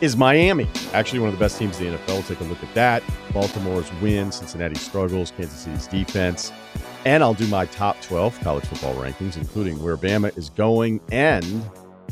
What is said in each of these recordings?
is Miami. Actually, one of the best teams in the NFL. We'll take a look at that. Baltimore's win, Cincinnati's struggles, Kansas City's defense. And I'll do my top 12 college football rankings, including where Bama is going and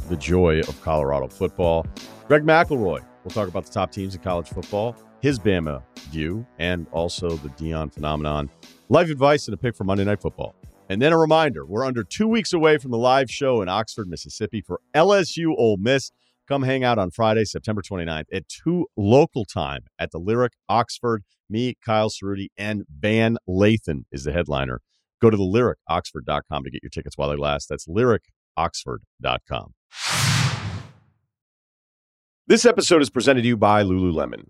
the joy of Colorado football. Greg McElroy will talk about the top teams in college football, his Bama view, and also the Deion phenomenon. Life advice and a pick for Monday Night Football. And then a reminder we're under two weeks away from the live show in Oxford, Mississippi for LSU Ole Miss. Come hang out on Friday, September 29th at 2 local time at the Lyric Oxford. Me, Kyle Ceruti, and Van Lathan is the headliner. Go to the lyricoxford.com to get your tickets while they last. That's lyricoxford.com. This episode is presented to you by Lululemon.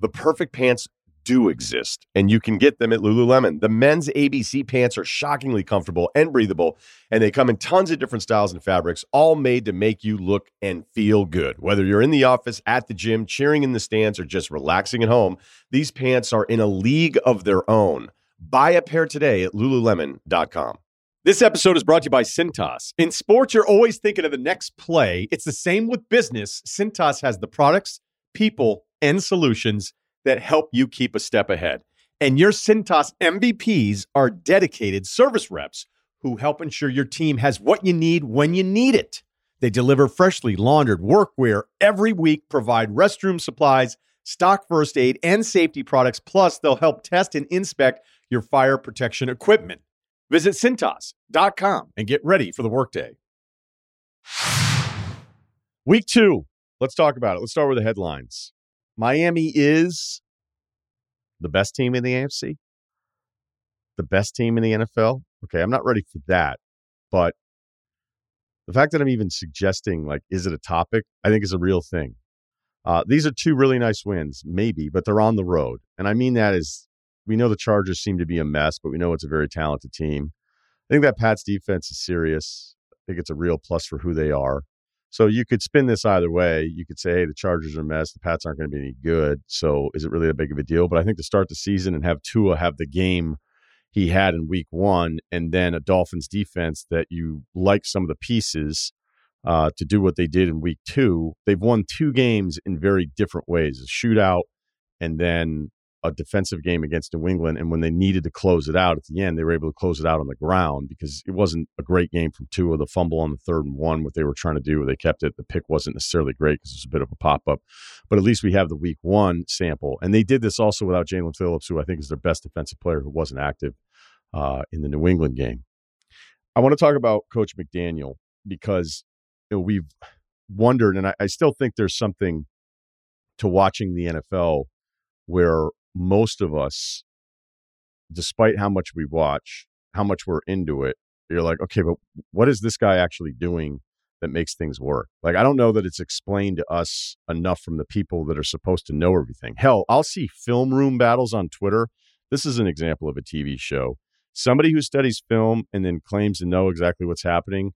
The perfect pants do exist, and you can get them at Lululemon. The men's ABC pants are shockingly comfortable and breathable, and they come in tons of different styles and fabrics, all made to make you look and feel good. Whether you're in the office, at the gym, cheering in the stands, or just relaxing at home, these pants are in a league of their own. Buy a pair today at lululemon.com. This episode is brought to you by Cintas. In sports, you're always thinking of the next play. It's the same with business. Cintas has the products, people, and solutions that help you keep a step ahead. And your Cintas MVPs are dedicated service reps who help ensure your team has what you need when you need it. They deliver freshly laundered workwear every week, provide restroom supplies, stock first aid, and safety products. Plus, they'll help test and inspect your fire protection equipment. Visit Cintas.com and get ready for the workday. Week two. Let's talk about it. Let's start with the headlines. Miami is the best team in the AFC, the best team in the NFL. Okay, I'm not ready for that, but the fact that I'm even suggesting like, is it a topic? I think is a real thing. Uh, these are two really nice wins, maybe, but they're on the road, and I mean that is we know the Chargers seem to be a mess, but we know it's a very talented team. I think that Pats defense is serious. I think it's a real plus for who they are. So you could spin this either way. You could say, hey, the Chargers are a mess. The Pats aren't going to be any good. So is it really that big of a deal? But I think to start the season and have Tua have the game he had in week one, and then a Dolphins defense that you like some of the pieces uh, to do what they did in week two. They've won two games in very different ways a shootout and then a defensive game against New England, and when they needed to close it out at the end, they were able to close it out on the ground because it wasn't a great game from two of the fumble on the third and one. What they were trying to do, they kept it. The pick wasn't necessarily great because it was a bit of a pop up, but at least we have the week one sample, and they did this also without Jaelan Phillips, who I think is their best defensive player who wasn't active uh, in the New England game. I want to talk about Coach McDaniel because you know, we've wondered, and I, I still think there's something to watching the NFL where most of us, despite how much we watch, how much we're into it, you're like, okay, but what is this guy actually doing that makes things work? Like, I don't know that it's explained to us enough from the people that are supposed to know everything. Hell, I'll see film room battles on Twitter. This is an example of a TV show. Somebody who studies film and then claims to know exactly what's happening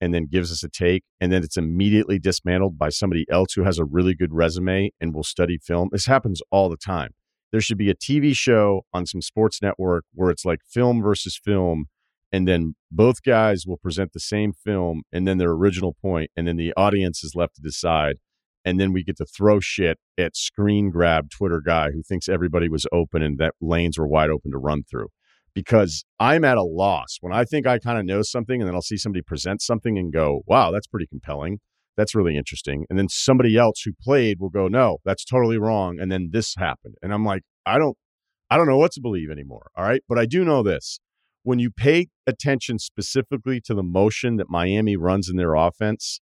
and then gives us a take and then it's immediately dismantled by somebody else who has a really good resume and will study film. This happens all the time there should be a TV show on some sports network where it's like film versus film. And then both guys will present the same film and then their original point, and then the audience is left to decide. And then we get to throw shit at screen grab Twitter guy who thinks everybody was open and that lanes were wide open to run through. Because I'm at a loss when I think I kind of know something, and then I'll see somebody present something and go, wow, that's pretty compelling that's really interesting. And then somebody else who played will go, no, that's totally wrong. And then this happened. And I'm like, I don't, I don't know what to believe anymore. All right. But I do know this when you pay attention specifically to the motion that Miami runs in their offense,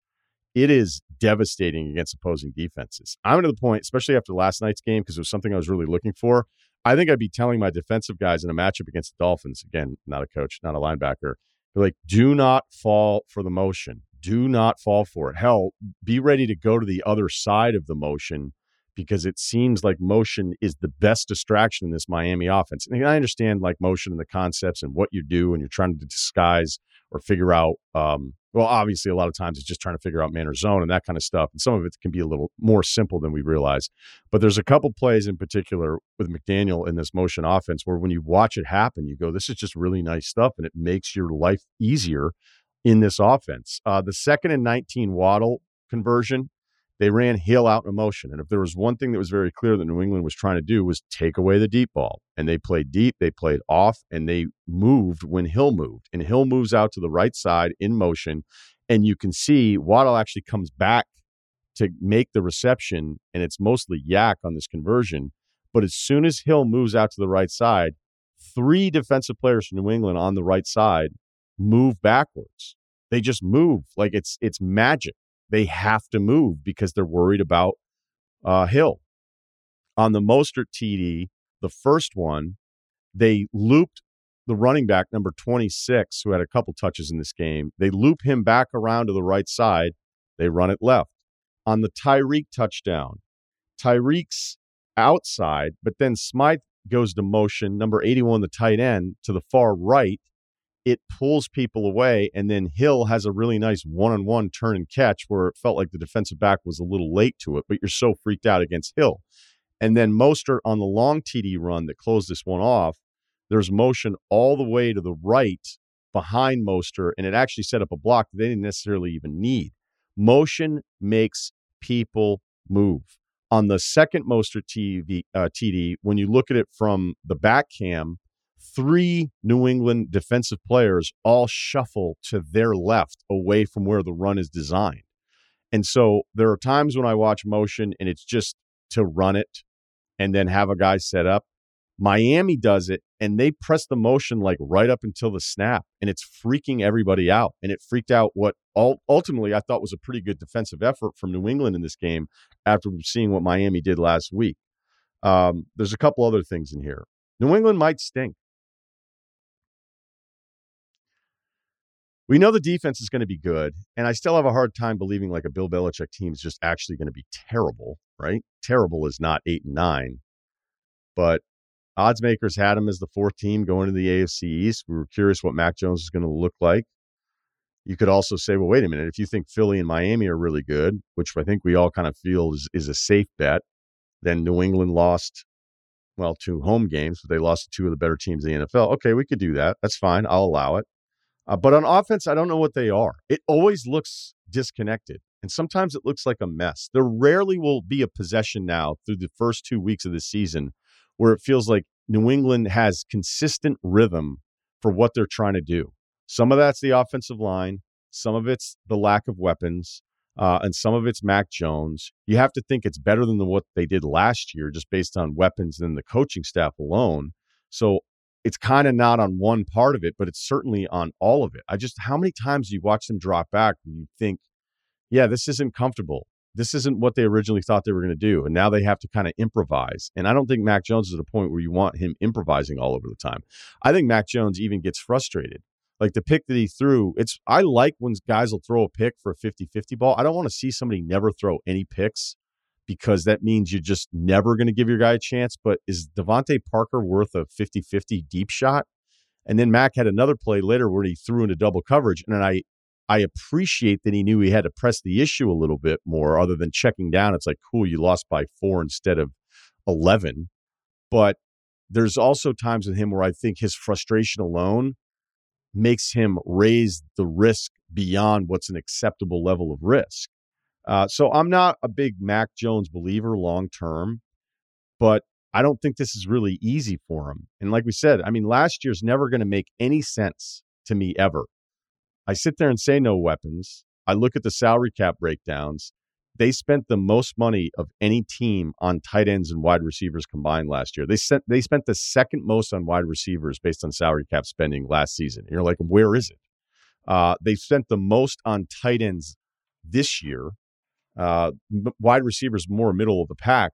it is devastating against opposing defenses. I'm to the point, especially after last night's game, because it was something I was really looking for. I think I'd be telling my defensive guys in a matchup against the Dolphins, again, not a coach, not a linebacker, like, do not fall for the motion do not fall for it. Hell, be ready to go to the other side of the motion because it seems like motion is the best distraction in this Miami offense. And I understand like motion and the concepts and what you do and you're trying to disguise or figure out. Um, well, obviously, a lot of times it's just trying to figure out man or zone and that kind of stuff. And some of it can be a little more simple than we realize. But there's a couple plays in particular with McDaniel in this motion offense where when you watch it happen, you go, this is just really nice stuff and it makes your life easier in this offense. Uh, the second and 19 Waddle conversion they ran Hill out in motion. And if there was one thing that was very clear that New England was trying to do was take away the deep ball. And they played deep, they played off, and they moved when Hill moved. And Hill moves out to the right side in motion. And you can see Waddle actually comes back to make the reception, and it's mostly YAC on this conversion. But as soon as Hill moves out to the right side, three defensive players from New England on the right side move backwards. They just move like it's it's magic they have to move because they're worried about uh, Hill. On the Mostert TD, the first one, they looped the running back number 26, who had a couple touches in this game. They loop him back around to the right side. They run it left. On the Tyreek touchdown, Tyreek's outside, but then Smythe goes to motion, number 81, the tight end, to the far right it pulls people away. And then Hill has a really nice one on one turn and catch where it felt like the defensive back was a little late to it, but you're so freaked out against Hill. And then Mostert on the long TD run that closed this one off, there's motion all the way to the right behind Mostert, and it actually set up a block they didn't necessarily even need. Motion makes people move. On the second Mostert TV, uh, TD, when you look at it from the back cam, three New England defensive players all shuffle to their left away from where the run is designed. And so there are times when I watch motion and it's just to run it and then have a guy set up. Miami does it and they press the motion like right up until the snap and it's freaking everybody out. And it freaked out what ultimately I thought was a pretty good defensive effort from New England in this game after seeing what Miami did last week. Um, there's a couple other things in here. New England might stink. We know the defense is going to be good, and I still have a hard time believing like a Bill Belichick team is just actually going to be terrible, right? Terrible is not eight and nine, but odds makers had him as the fourth team going to the AFC East. We were curious what Mac Jones is going to look like. You could also say, well, wait a minute. If you think Philly and Miami are really good, which I think we all kind of feel is, is a safe bet, then New England lost, well, two home games, but they lost two of the better teams in the NFL. Okay, we could do that. That's fine. I'll allow it. Uh, but on offense, I don't know what they are. It always looks disconnected. And sometimes it looks like a mess. There rarely will be a possession now through the first two weeks of the season where it feels like New England has consistent rhythm for what they're trying to do. Some of that's the offensive line, some of it's the lack of weapons, uh, and some of it's Mac Jones. You have to think it's better than what they did last year just based on weapons and the coaching staff alone. So it's kind of not on one part of it, but it's certainly on all of it. I just, how many times you watch them drop back and you think, yeah, this isn't comfortable. This isn't what they originally thought they were going to do. And now they have to kind of improvise. And I don't think Mac Jones is at a point where you want him improvising all over the time. I think Mac Jones even gets frustrated. Like the pick that he threw, it's, I like when guys will throw a pick for a 50 50 ball. I don't want to see somebody never throw any picks because that means you're just never going to give your guy a chance. But is DeVante Parker worth a 50 50 deep shot? And then Mac had another play later where he threw into double coverage. And I, I appreciate that he knew he had to press the issue a little bit more other than checking down. It's like, cool, you lost by four instead of 11. But there's also times with him where I think his frustration alone makes him raise the risk beyond what's an acceptable level of risk. Uh, so I'm not a big Mac Jones believer long term, but I don't think this is really easy for him. And like we said, I mean, last year's never going to make any sense to me ever. I sit there and say no weapons. I look at the salary cap breakdowns. They spent the most money of any team on tight ends and wide receivers combined last year. They sent they spent the second most on wide receivers based on salary cap spending last season. And you're like, where is it? Uh, they spent the most on tight ends this year uh, wide receivers more middle of the pack.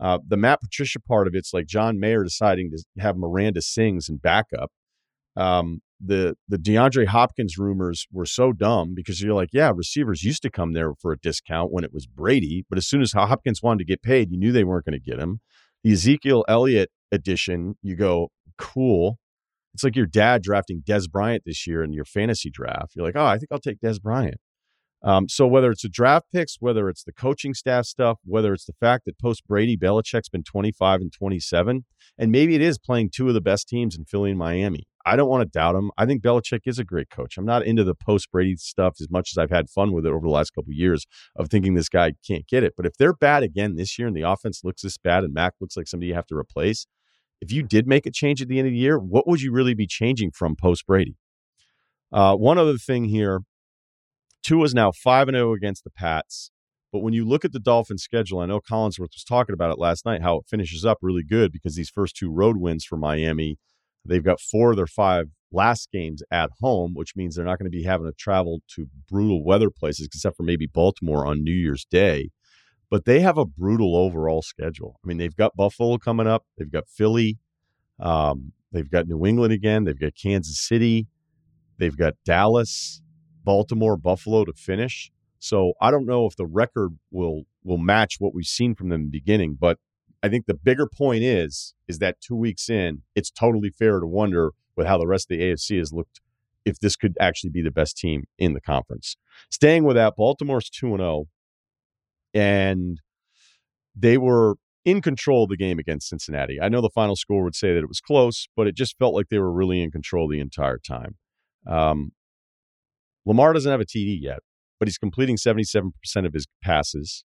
Uh, the Matt Patricia part of it's like John Mayer deciding to have Miranda Sings and backup. Um, the the DeAndre Hopkins rumors were so dumb because you're like, yeah, receivers used to come there for a discount when it was Brady, but as soon as Hopkins wanted to get paid, you knew they weren't going to get him. The Ezekiel Elliott edition, you go, cool. It's like your dad drafting Dez Bryant this year in your fantasy draft. You're like, oh, I think I'll take Dez Bryant. Um, so whether it's the draft picks, whether it's the coaching staff stuff, whether it's the fact that post Brady Belichick's been 25 and 27, and maybe it is playing two of the best teams in Philly and Miami. I don't want to doubt him. I think Belichick is a great coach. I'm not into the post Brady stuff as much as I've had fun with it over the last couple of years of thinking this guy can't get it. But if they're bad again this year and the offense looks this bad and Mac looks like somebody you have to replace, if you did make a change at the end of the year, what would you really be changing from post Brady? Uh, one other thing here Tua is now 5 and 0 against the Pats. But when you look at the Dolphins' schedule, I know Collinsworth was talking about it last night, how it finishes up really good because these first two road wins for Miami, they've got four of their five last games at home, which means they're not going to be having to travel to brutal weather places, except for maybe Baltimore on New Year's Day. But they have a brutal overall schedule. I mean, they've got Buffalo coming up, they've got Philly, um, they've got New England again, they've got Kansas City, they've got Dallas, Baltimore, Buffalo to finish. So I don't know if the record will will match what we've seen from them in the beginning, but I think the bigger point is is that two weeks in, it's totally fair to wonder with how the rest of the AFC has looked if this could actually be the best team in the conference. Staying with that, Baltimore's two and zero, oh, and they were in control of the game against Cincinnati. I know the final score would say that it was close, but it just felt like they were really in control the entire time. Um, Lamar doesn't have a TD yet but he's completing 77% of his passes.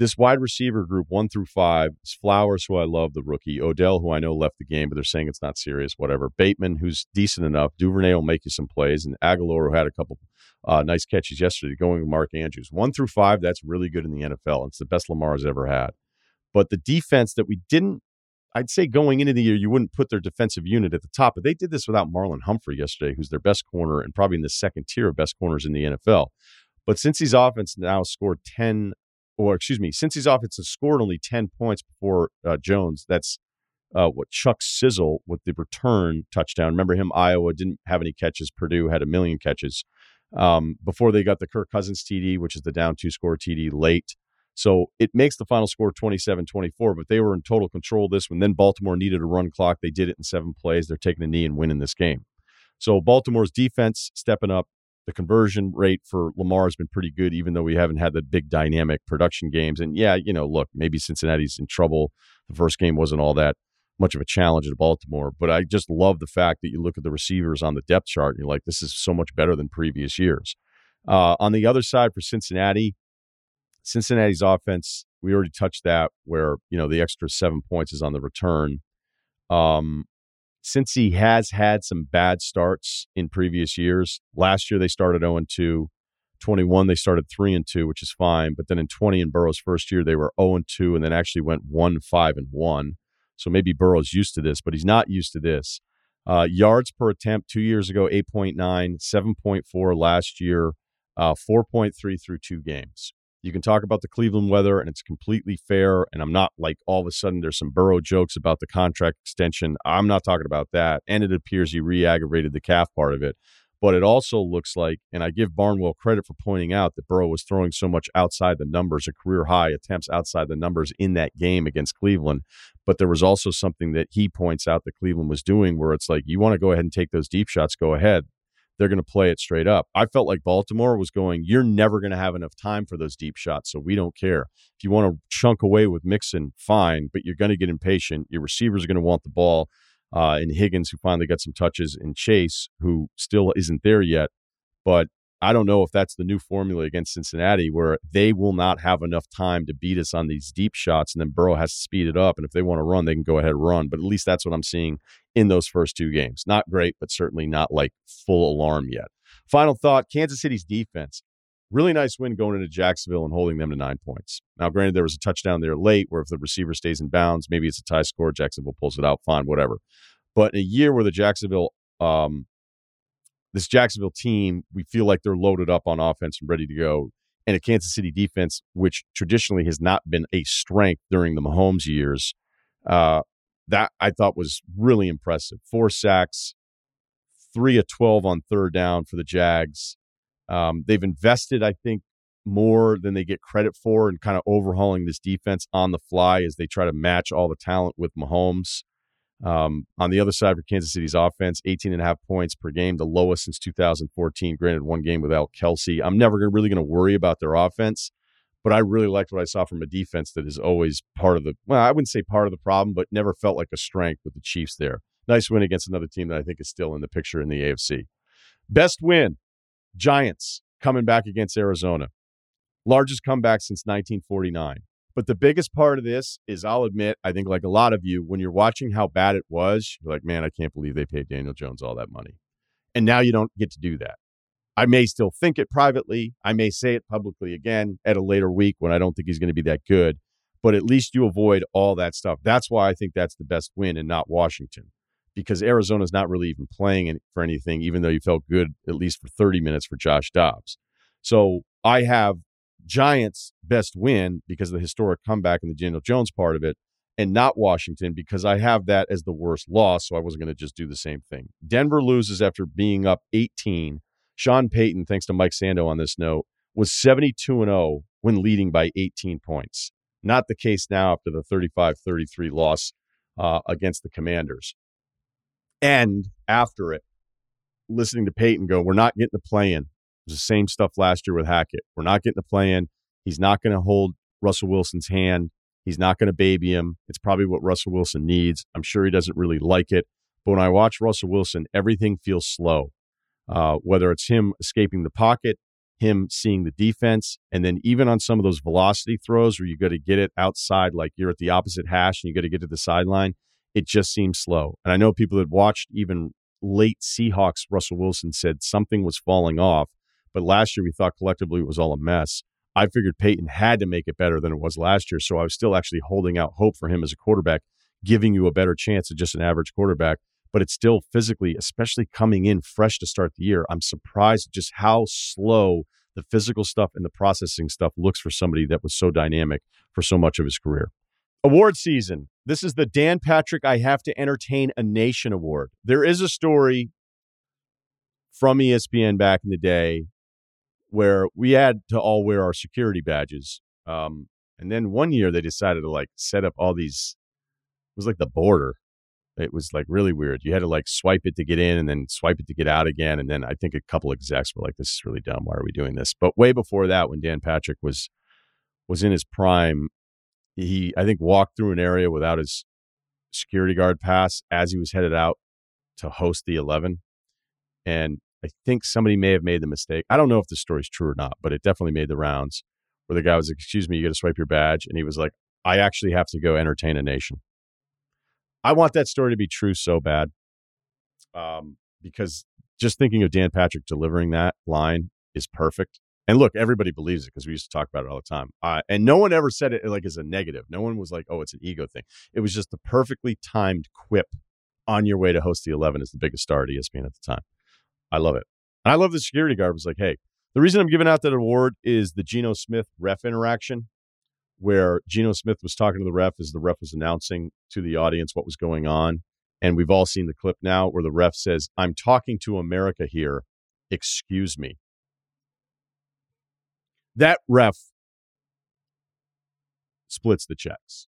This wide receiver group, one through five, is Flowers, who I love, the rookie. Odell, who I know left the game, but they're saying it's not serious, whatever. Bateman, who's decent enough. Duvernay will make you some plays. And Agholor, who had a couple uh, nice catches yesterday, going with Mark Andrews. One through five, that's really good in the NFL. It's the best Lamar has ever had. But the defense that we didn't, I'd say going into the year, you wouldn't put their defensive unit at the top, but they did this without Marlon Humphrey yesterday, who's their best corner and probably in the second tier of best corners in the NFL. But Cincy's offense now scored 10, or excuse me, Cincy's offense has scored only 10 points before uh, Jones, that's uh, what Chuck Sizzle with the return touchdown. Remember him, Iowa didn't have any catches. Purdue had a million catches um, before they got the Kirk Cousins TD, which is the down two score TD late. So it makes the final score 27 24, but they were in total control this one. Then Baltimore needed a run clock. They did it in seven plays. They're taking a knee and winning this game. So Baltimore's defense stepping up the conversion rate for Lamar has been pretty good, even though we haven't had the big dynamic production games. And yeah, you know, look, maybe Cincinnati's in trouble. The first game wasn't all that much of a challenge at Baltimore, but I just love the fact that you look at the receivers on the depth chart and you're like, this is so much better than previous years. Uh, on the other side for Cincinnati, Cincinnati's offense, we already touched that where, you know, the extra seven points is on the return. Um, Cincy has had some bad starts in previous years, last year they started 0 2. 21 they started 3 and 2 which is fine but then in 20 in burrow's first year they were 0 and 2 and then actually went 1 5 and 1 so maybe burrow's used to this but he's not used to this uh, yards per attempt two years ago 8.9 7.4 last year uh, 4.3 through two games you can talk about the Cleveland weather, and it's completely fair. And I'm not like all of a sudden there's some Burrow jokes about the contract extension. I'm not talking about that. And it appears he re aggravated the calf part of it. But it also looks like, and I give Barnwell credit for pointing out that Burrow was throwing so much outside the numbers, a career high attempts outside the numbers in that game against Cleveland. But there was also something that he points out that Cleveland was doing where it's like, you want to go ahead and take those deep shots, go ahead they're going to play it straight up. I felt like Baltimore was going, you're never going to have enough time for those deep shots, so we don't care. If you want to chunk away with Mixon, fine, but you're going to get impatient. Your receivers are going to want the ball. Uh, and Higgins, who finally got some touches, and Chase, who still isn't there yet. But I don't know if that's the new formula against Cincinnati, where they will not have enough time to beat us on these deep shots, and then Burrow has to speed it up. And if they want to run, they can go ahead and run. But at least that's what I'm seeing in those first two games. Not great, but certainly not like full alarm yet. Final thought Kansas City's defense. Really nice win going into Jacksonville and holding them to nine points. Now, granted, there was a touchdown there late where if the receiver stays in bounds, maybe it's a tie score. Jacksonville pulls it out, fine, whatever. But in a year where the Jacksonville um, this Jacksonville team, we feel like they're loaded up on offense and ready to go. And a Kansas City defense, which traditionally has not been a strength during the Mahomes years, uh, that I thought was really impressive. Four sacks, three of 12 on third down for the Jags. Um, they've invested, I think, more than they get credit for and kind of overhauling this defense on the fly as they try to match all the talent with Mahomes. Um, on the other side for Kansas City's offense, 18 and a half points per game, the lowest since 2014. Granted, one game without Kelce. I'm never really going to worry about their offense, but I really liked what I saw from a defense that is always part of the, well, I wouldn't say part of the problem, but never felt like a strength with the Chiefs there. nice win against another team that I think is still in the picture in the AFC. Best win, Giants coming back against Arizona. Largest comeback since 1949. But the biggest part of this is I'll admit, I think like a lot of you, when you're watching how bad it was, you're like, man, I can't believe they paid Daniel Jones all that money. And now you don't get to do that. I may still think it privately. I may say it publicly again at a later week when I don't think he's going to be that good. But at least you avoid all that stuff. That's why I think that's the best win and not Washington because Arizona's not really even playing for anything, even though you felt good at least for 30 minutes for Josh Dobbs. So I have Giants' best win because of the historic comeback and the Daniel Jones part of it, and not Washington because I have that as the worst loss. So I wasn't going to just do the same thing. Denver loses after being up 18. Sean Payton, thanks to Mike Sando on this note, was 72 and 0 when leading by 18 points. Not the case now after the 35 33 loss uh, against the Commanders. And after it, listening to Payton go, we're not getting the play in. Was the same stuff last year with Hackett. We're not getting the play in. He's not going to hold Russell Wilson's hand. He's not going to baby him. It's probably what Russell Wilson needs. I'm sure he doesn't really like it. But when I watch Russell Wilson, everything feels slow. Uh, whether it's him escaping the pocket, him seeing the defense, and then even on some of those velocity throws where you got to get it outside, like you're at the opposite hash and you got to get to the sideline, it just seems slow. And I know people that watched even late Seahawks, Russell Wilson said something was falling off. But last year we thought collectively it was all a mess. I figured Payton had to make it better than it was last year. So I was still actually holding out hope for him as a quarterback, giving you a better chance of just an average quarterback. But it's still physically, especially coming in fresh to start the year. I'm surprised just how slow the physical stuff and the processing stuff looks for somebody that was so dynamic for so much of his career. Award season. This is the Dan Patrick I Have to Entertain a Nation Award. There is a story from ESPN back in the day where we had to all wear our security badges. Um, and then one year they decided to like set up all these, it was like the border. It was like really weird. You had to like swipe it to get in and then swipe it to get out again. And then I think a couple execs were like, this is really dumb. Why are we doing this? But way before that, when Dan Patrick was was in his prime, he, I think, walked through an area without his security guard pass as he was headed out to host the 11. And I think somebody may have made the mistake. I don't know if the story's true or not, but it definitely made the rounds where the guy was like, Excuse me, you got to swipe your badge. And he was like, I actually have to go entertain a nation. I want that story to be true so bad. Um, because just thinking of Dan Patrick delivering that line is perfect. And look, everybody believes it because we used to talk about it all the time. Uh, and no one ever said it like as a negative. No one was like, "Oh, it's an ego thing." It was just the perfectly timed quip on your way to host the Eleven as the biggest star at ESPN at the time. I love it. And I love the security guard was like, "Hey, the reason I'm giving out that award is the Geno Smith ref interaction, where Geno Smith was talking to the ref as the ref was announcing to the audience what was going on." And we've all seen the clip now where the ref says, "I'm talking to America here. Excuse me." That ref splits the checks.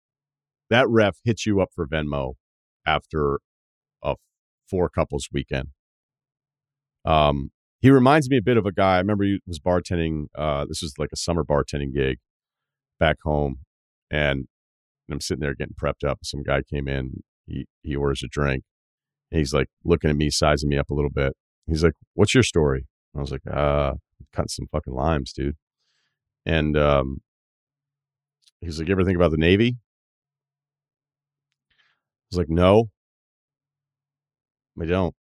That ref hits you up for Venmo after a four couples weekend. Um, he reminds me a bit of a guy. I remember he was bartending. Uh, this was like a summer bartending gig back home, and I'm sitting there getting prepped up. Some guy came in. He he orders a drink. And he's like looking at me, sizing me up a little bit. He's like, "What's your story?" I was like, "Uh, cutting some fucking limes, dude." And um, he's like, You ever think about the Navy? I was like, No, I don't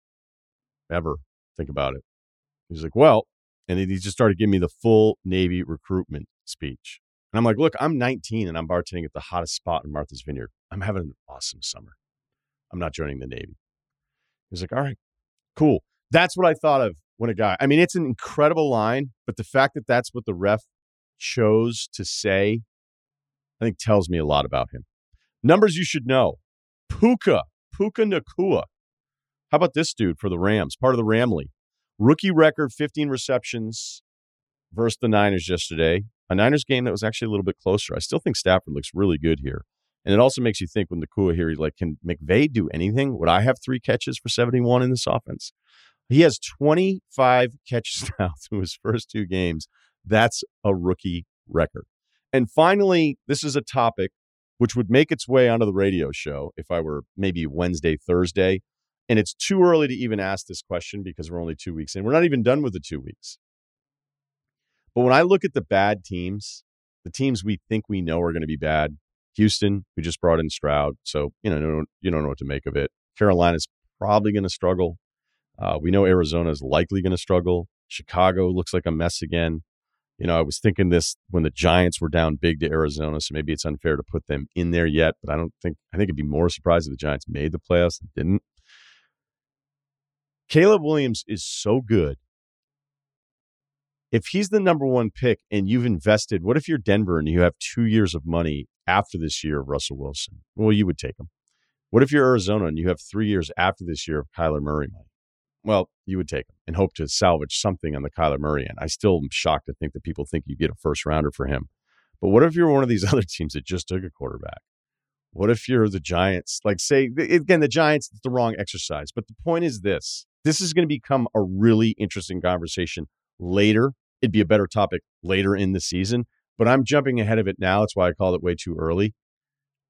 ever think about it. He's like, Well, and he just started giving me the full Navy recruitment speech. And I'm like, Look, I'm 19 and I'm bartending at the hottest spot in Martha's Vineyard. I'm having an awesome summer. I'm not joining the Navy. He's like, All right, cool. That's what I thought of when a guy, I mean, it's an incredible line, but the fact that that's what the ref chose to say, I think tells me a lot about him. Numbers you should know Puka, Puka Nacua. How about this dude for the Rams, part of the Ramley? Rookie record 15 receptions versus the Niners yesterday. A Niners game that was actually a little bit closer. I still think Stafford looks really good here. And it also makes you think when Nacua here, he's like, can McVay do anything? Would I have three catches for 71 in this offense? He has 25 catches now through his first two games. That's a rookie record. And finally, this is a topic which would make its way onto the radio show if I were maybe Wednesday, Thursday. And it's too early to even ask this question because we're only two weeks in. We're not even done with the two weeks. But when I look at the bad teams, the teams we think we know are going to be bad, Houston, we just brought in Stroud. So, you know, you don't know what to make of it. Carolina's probably going to struggle. Uh, we know Arizona is likely going to struggle. Chicago looks like a mess again. You know, I was thinking this when the Giants were down big to Arizona, so maybe it's unfair to put them in there yet. But I don't think I think it'd be more surprised if the Giants made the playoffs and didn't. Caleb Williams is so good. If he's the number one pick and you've invested, what if you're Denver and you have two years of money after this year of Russell Wilson? Well, you would take him. What if you're Arizona and you have three years after this year of Kyler Murray money? well, you would take him and hope to salvage something on the Kyler Murray end. I still am shocked to think that people think you get a first rounder for him. But what if you're one of these other teams that just took a quarterback? What if you're the Giants? Like, say, again, the Giants, it's the wrong exercise. But the point is this this is going to become a really interesting conversation later. It'd be a better topic later in the season, but I'm jumping ahead of it now. That's why I called it way too early.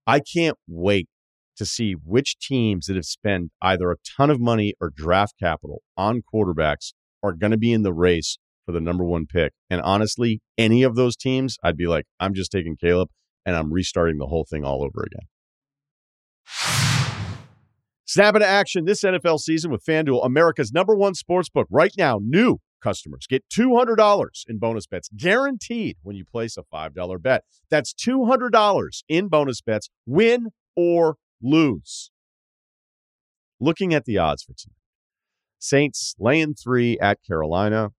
I can't wait to see which teams that have spent either a ton of money or draft capital on quarterbacks are going to be in the race for the number one pick. And honestly, any of those teams, I'd be like, I'm just taking Caleb and I'm restarting the whole thing all over again. Snap into action this NFL season with FanDuel, America's number one sports book. Right now, new customers get $200 in bonus bets guaranteed when you place a $5 bet. That's $200 in bonus bets, win or lose. Looking at the odds for tonight Saints laying three at Carolina.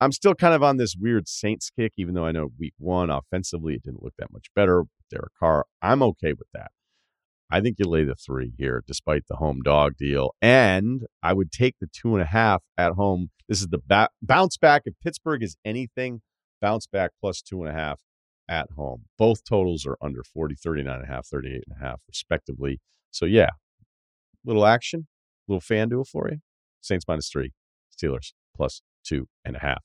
I'm still kind of on this weird Saints kick, even though I know week one offensively it didn't look that much better. Derek Carr, I'm okay with that. I think you lay the three here, despite the home dog deal. And I would take the two and a half at home. This is the ba- bounce back. If Pittsburgh is anything, bounce back plus two and a half at home. Both totals are under 40, 39 and a half, 38 and a half, respectively. So, yeah, little action, little fan duel for you. Saints minus three, Steelers plus two and a half.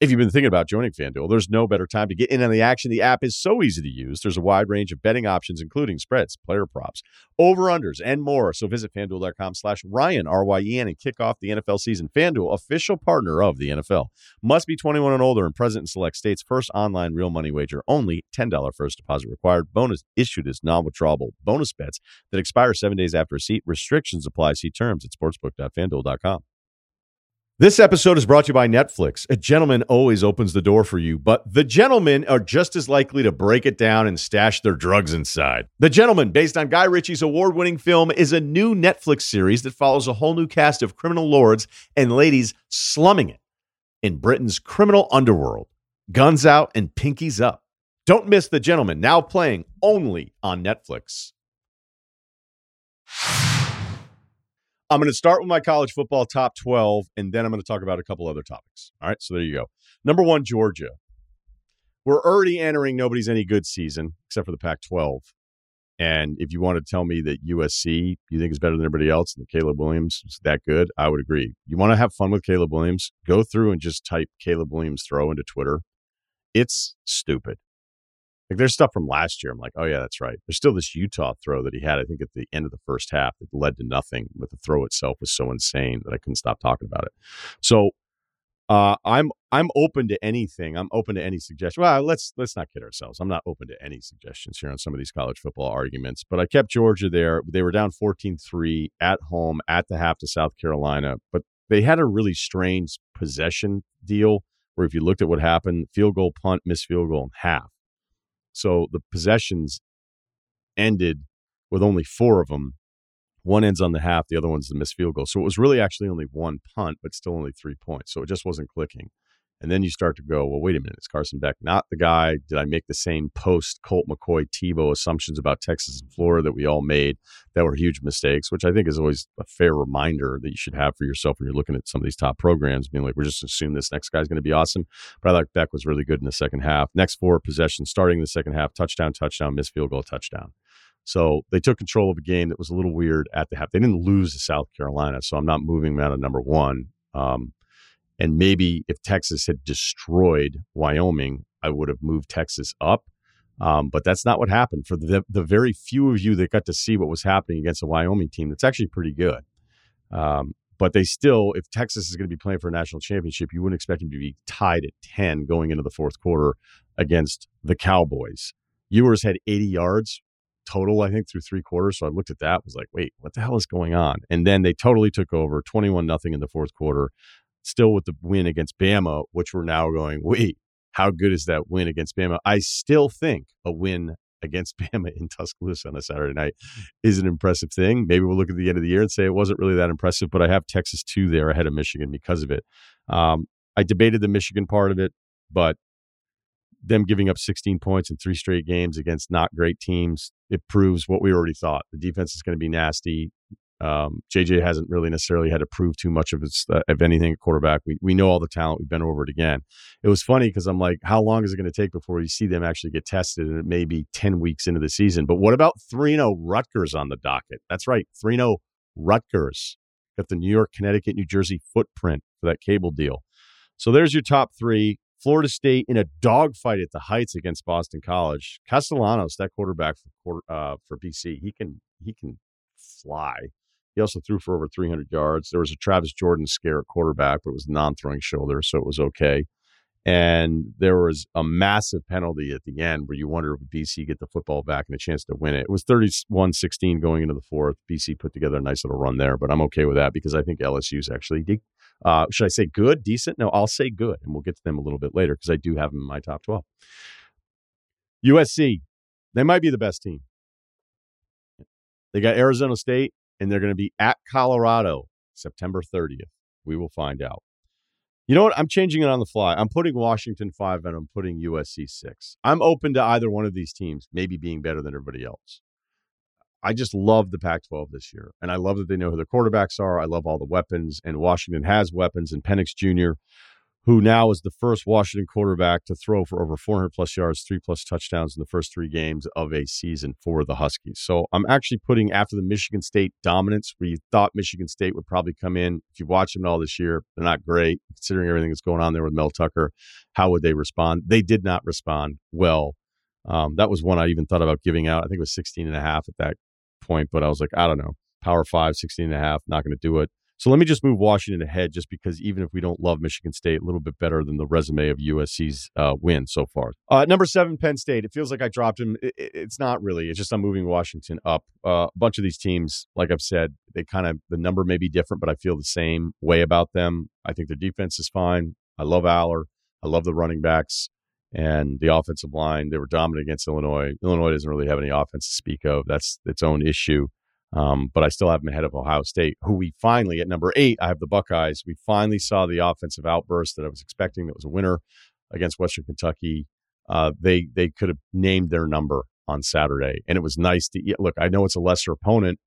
If you've been thinking about joining FanDuel, there's no better time to get in on the action. The app is so easy to use. There's a wide range of betting options, including spreads, player props, over-unders, and more. So visit FanDuel.com slash Ryen, R-Y-E-N, and kick off the NFL season. FanDuel, official partner of the NFL. Must be 21 and older and present in select states. First online real money wager. Only $10 first deposit required. Bonus issued as non-withdrawable bonus bets that expire seven days after receipt. Restrictions apply. See terms at sportsbook.fanduel.com. This episode is brought to you by Netflix. A gentleman always opens the door for you, but the gentlemen are just as likely to break it down and stash their drugs inside. The Gentlemen, based on Guy Ritchie's award winning film, is a new Netflix series that follows a whole new cast of criminal lords and ladies slumming it in Britain's criminal underworld. Guns out and pinkies up. Don't miss The Gentlemen, now playing only on Netflix. I'm going to start with my college football top 12, and then I'm going to talk about a couple other topics. All right, so there you go. Number one, Georgia. We're already entering nobody's any good season, except for the Pac 12. And if you want to tell me that USC you think is better than everybody else and that Caleb Williams is that good, I would agree. You want to have fun with Caleb Williams? Go through and just type Caleb Williams throw into Twitter. It's stupid. Like there's stuff from last year. I'm like, oh yeah, that's right. There's still this Utah throw that he had, I think, at the end of the first half that led to nothing. But the throw itself was so insane that I couldn't stop talking about it. So uh, I'm I'm open to anything. I'm open to any suggestion. Well, let's let's not kid ourselves. I'm not open to any suggestions here on some of these college football arguments. But I kept Georgia there. They were down 14-3 at home at the half to South Carolina. But they had a really strange possession deal where if you looked at what happened, field goal, punt, missed field goal, and half. So the possessions ended with only four of them. One ends on the half, the other one's the missed field goal. So it was really actually only one punt, but still only three points. So it just wasn't clicking. And then you start to go, well, wait a minute, is Carson Beck not the guy? Did I make the same post Colt McCoy Tebow assumptions about Texas and Florida that we all made that were huge mistakes, which I think is always a fair reminder that you should have for yourself when you're looking at some of these top programs, being like, we're just assuming this next guy's going to be awesome. But I thought Beck was really good in the second half. Next four possessions starting the second half, touchdown, touchdown, missed field goal, touchdown. So they took control of a game that was a little weird at the half. They didn't lose to South Carolina, so I'm not moving them out of number one. Um, and maybe if Texas had destroyed Wyoming, I would have moved Texas up. Um, but that's not what happened. For the the very few of you that got to see what was happening against a Wyoming team, that's actually pretty good. Um, but they still, if Texas is going to be playing for a national championship, you wouldn't expect them to be tied at 10 going into the fourth quarter against the Cowboys. Ewers had 80 yards total, I think, through three quarters. So I looked at that, was like, wait, what the hell is going on? And then they totally took over 21 nothing in the fourth quarter, still with the win against Bama, which we're now going, wait, how good is that win against Bama? I still think a win against Bama in Tuscaloosa on a Saturday night is an impressive thing. Maybe we'll look at the end of the year and say it wasn't really that impressive, but I have Texas 2 there ahead of Michigan because of it. Um, I debated the Michigan part of it, but them giving up 16 points in three straight games against not great teams, it proves what we already thought. The defense is going to be nasty. Um, JJ hasn't really necessarily had to prove too much of his, uh, of anything at quarterback. We we know all the talent. We've been over it again. It was funny because I'm like, how long is it going to take before you see them actually get tested? And it may be 10 weeks into the season. But what about 3 0 Rutgers on the docket? That's right, 3 0 Rutgers. Got the New York, Connecticut, New Jersey footprint for that cable deal. So there's your top three. Florida State in a dogfight at the Heights against Boston College. Castellanos, that quarterback for uh, for BC, he can he can fly. He also threw for over 300 yards. There was a Travis Jordan scare at quarterback, but it was non-throwing shoulder, so it was okay. And there was a massive penalty at the end where you wonder if BC get the football back and a chance to win it. It was 31-16 going into the fourth. BC put together a nice little run there, but I'm okay with that because I think LSU's actually de- uh, should I say good, decent? No, I'll say good, and we'll get to them a little bit later because I do have them in my top 12. USC, they might be the best team. They got Arizona State, and they're going to be at Colorado September 30th. We will find out. You know what? I'm changing it on the fly. I'm putting Washington five and I'm putting USC six. I'm open to either one of these teams maybe being better than everybody else. I just love the Pac 12 this year. And I love that they know who their quarterbacks are. I love all the weapons. And Washington has weapons. And Penix Jr., who now is the first Washington quarterback to throw for over 400 plus yards, three plus touchdowns in the first three games of a season for the Huskies. So I'm actually putting after the Michigan State dominance, where you thought Michigan State would probably come in. If you've watched them all this year, they're not great considering everything that's going on there with Mel Tucker. How would they respond? They did not respond well. Um, that was one I even thought about giving out. I think it was 16 and a half at that point, but I was like, I don't know. Power five, 16 and a half, not going to do it. So let me just move Washington ahead, just because even if we don't love Michigan State, a little bit better than the resume of USC's uh, win so far. Uh, number seven, Penn State. It feels like I dropped him. It, it, it's not really. It's just I'm moving Washington up. Uh, a bunch of these teams, like I've said, they kind of the number may be different, but I feel the same way about them. I think their defense is fine. I love Allar. I love the running backs and the offensive line. They were dominant against Illinois. Illinois doesn't really have any offense to speak of. That's its own issue. Um, but I still have them ahead of Ohio State, who we finally, at number eight, I have the Buckeyes. We finally saw the offensive outburst that I was expecting that was a winner against Western Kentucky. Uh, they they could have named their number on Saturday, and it was nice to look. I know it's a lesser opponent,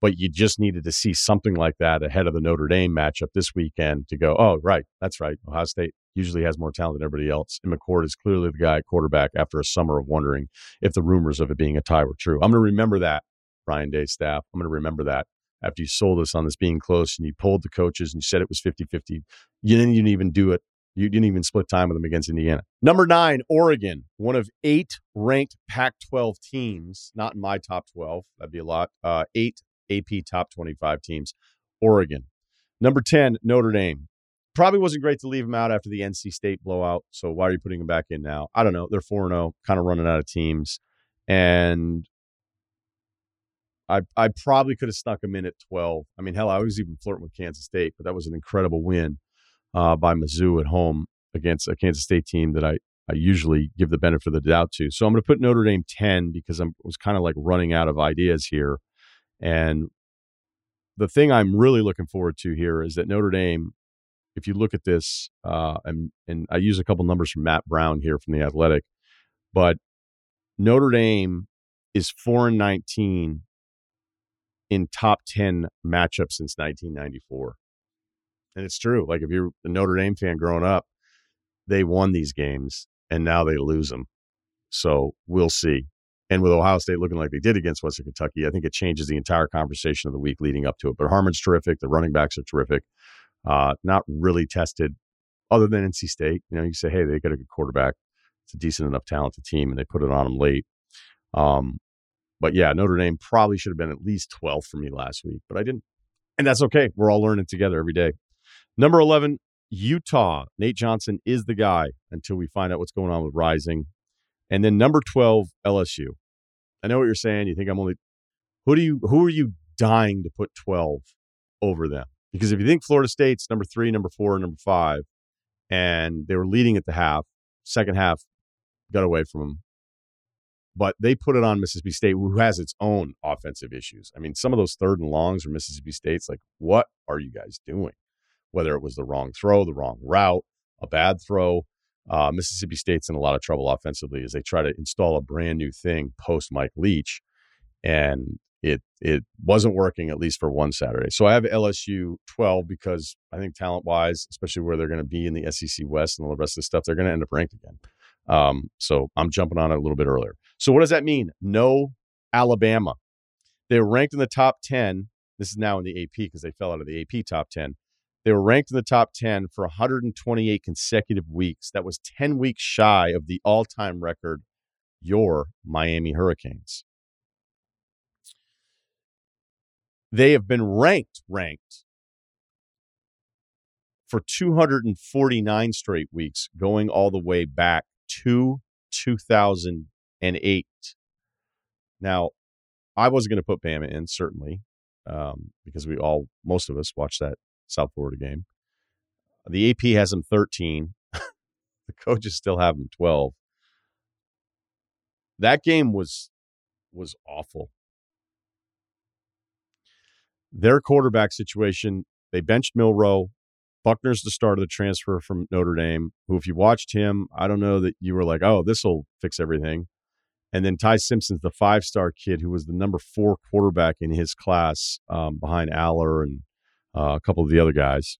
but you just needed to see something like that ahead of the Notre Dame matchup this weekend to go, oh, right, that's right. Ohio State usually has more talent than everybody else. And McCord is clearly the guy at quarterback after a summer of wondering if the rumors of it being a tie were true. I'm going to remember that, Ryan Day staff. I'm going to remember that after you sold us on this being close and you pulled the coaches and you said it was 50 50. You didn't, even do it. You didn't even split time with them against Indiana. Number nine, Oregon, one of eight ranked Pac 12 teams, not in my top 12. That'd be a lot. Uh, eight AP top 25 teams. Oregon. Number 10, Notre Dame probably wasn't great to leave him out after the NC State blowout. So why are you putting him back in now? I don't know. They're 4 0, kind of running out of teams. And I I probably could have snuck him in at 12. I mean, hell, I was even flirting with Kansas State, but that was an incredible win uh, by Mizzou at home against a Kansas State team that I, I usually give the benefit of the doubt to. So I'm going to put Notre Dame 10 because I was kind of like running out of ideas here. And the thing I'm really looking forward to here is that Notre Dame if you look at this, uh, and and I use a couple numbers from Matt Brown here from the Athletic, but Notre Dame is four and nineteen in top ten matchups since 1994, and it's true. Like if you're a Notre Dame fan growing up, they won these games and now they lose them. So we'll see. And with Ohio State looking like they did against Western Kentucky, I think it changes the entire conversation of the week leading up to it. But Hartman's terrific. The running backs are terrific uh, not really tested other than NC State. You know, you say, hey, they got a good quarterback. It's a decent enough talented team, and they put it on them late. Um, but yeah, Notre Dame probably should have been at least 12th for me last week, but I didn't. And that's okay. We're all learning together every day. Number 11, Utah. Nate Johnson is the guy until we find out what's going on with Rising. And then number 12, LSU. I know what you're saying. You think I'm only who do you who are you dying to put 12 over them? Because if you think Florida State's number 3, number 4, number 5 and they were leading at the half, second half got away from them. But they put it on Mississippi State, who has its own offensive issues. I mean, some of those third and longs for Mississippi State's like, what are you guys doing? Whether it was the wrong throw, the wrong route, a bad throw, uh, Mississippi State's in a lot of trouble offensively as they try to install a brand new thing post Mike Leach, and it it wasn't working at least for one Saturday. So I have LSU 12 because I think talent wise, especially where they're going to be in the SEC West and all the rest of the stuff, they're going to end up ranked again. Um, so I'm jumping on it a little bit earlier. So what does that mean? No Alabama. They were ranked in the top 10. This is now in the AP because they fell out of the AP top 10. They were ranked in the top 10 for 128 consecutive weeks. That was 10 weeks shy of the all time record, your Miami Hurricanes. They have been ranked, ranked for 249 straight weeks, going all the way back to 2008. Now, I wasn't going to put Bama in, certainly, um, because we all, most of us, watched that South Florida game. The AP has them 13. the coaches still have them 12. That game was was awful. Their quarterback situation, they benched Milroe. Buchner's the start of the transfer from Notre Dame, who, if you watched him, I don't know that you were like, oh, this will fix everything. And then Ty Simpson's the five star kid who was the number four quarterback in his class um, behind Aller and uh, a couple of the other guys.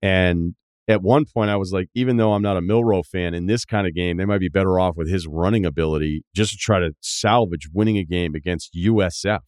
And at one point, I was like, even though I'm not a Milroe fan in this kind of game, they might be better off with his running ability just to try to salvage winning a game against USF.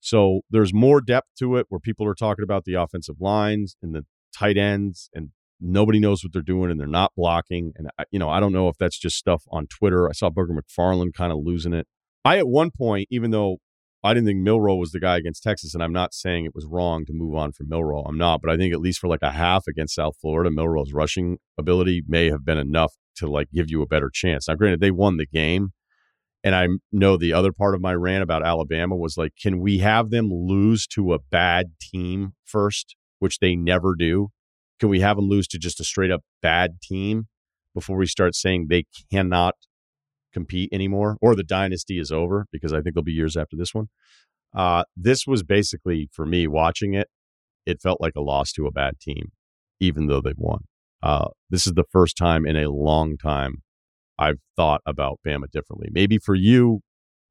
So there's more depth to it where people are talking about the offensive lines and the tight ends and nobody knows what they're doing and they're not blocking. And, you know, I don't know if that's just stuff on Twitter. I saw Booger McFarland kind of losing it. I, at one point, even though I didn't think Milroe was the guy against Texas, and I'm not saying it was wrong to move on from Milroe. I'm not, but I think at least for like a half against South Florida, Milroe's rushing ability may have been enough to like give you a better chance. Now, granted, they won the game, and I know the other part of my rant about Alabama was like, can we have them lose to a bad team first, which they never do? Can we have them lose to just a straight up bad team before we start saying they cannot compete anymore or the dynasty is over? Because I think there'll be years after this one. Uh, this was basically for me watching it, it felt like a loss to a bad team, even though they won. Uh, this is the first time in a long time I've thought about Bama differently. Maybe for you,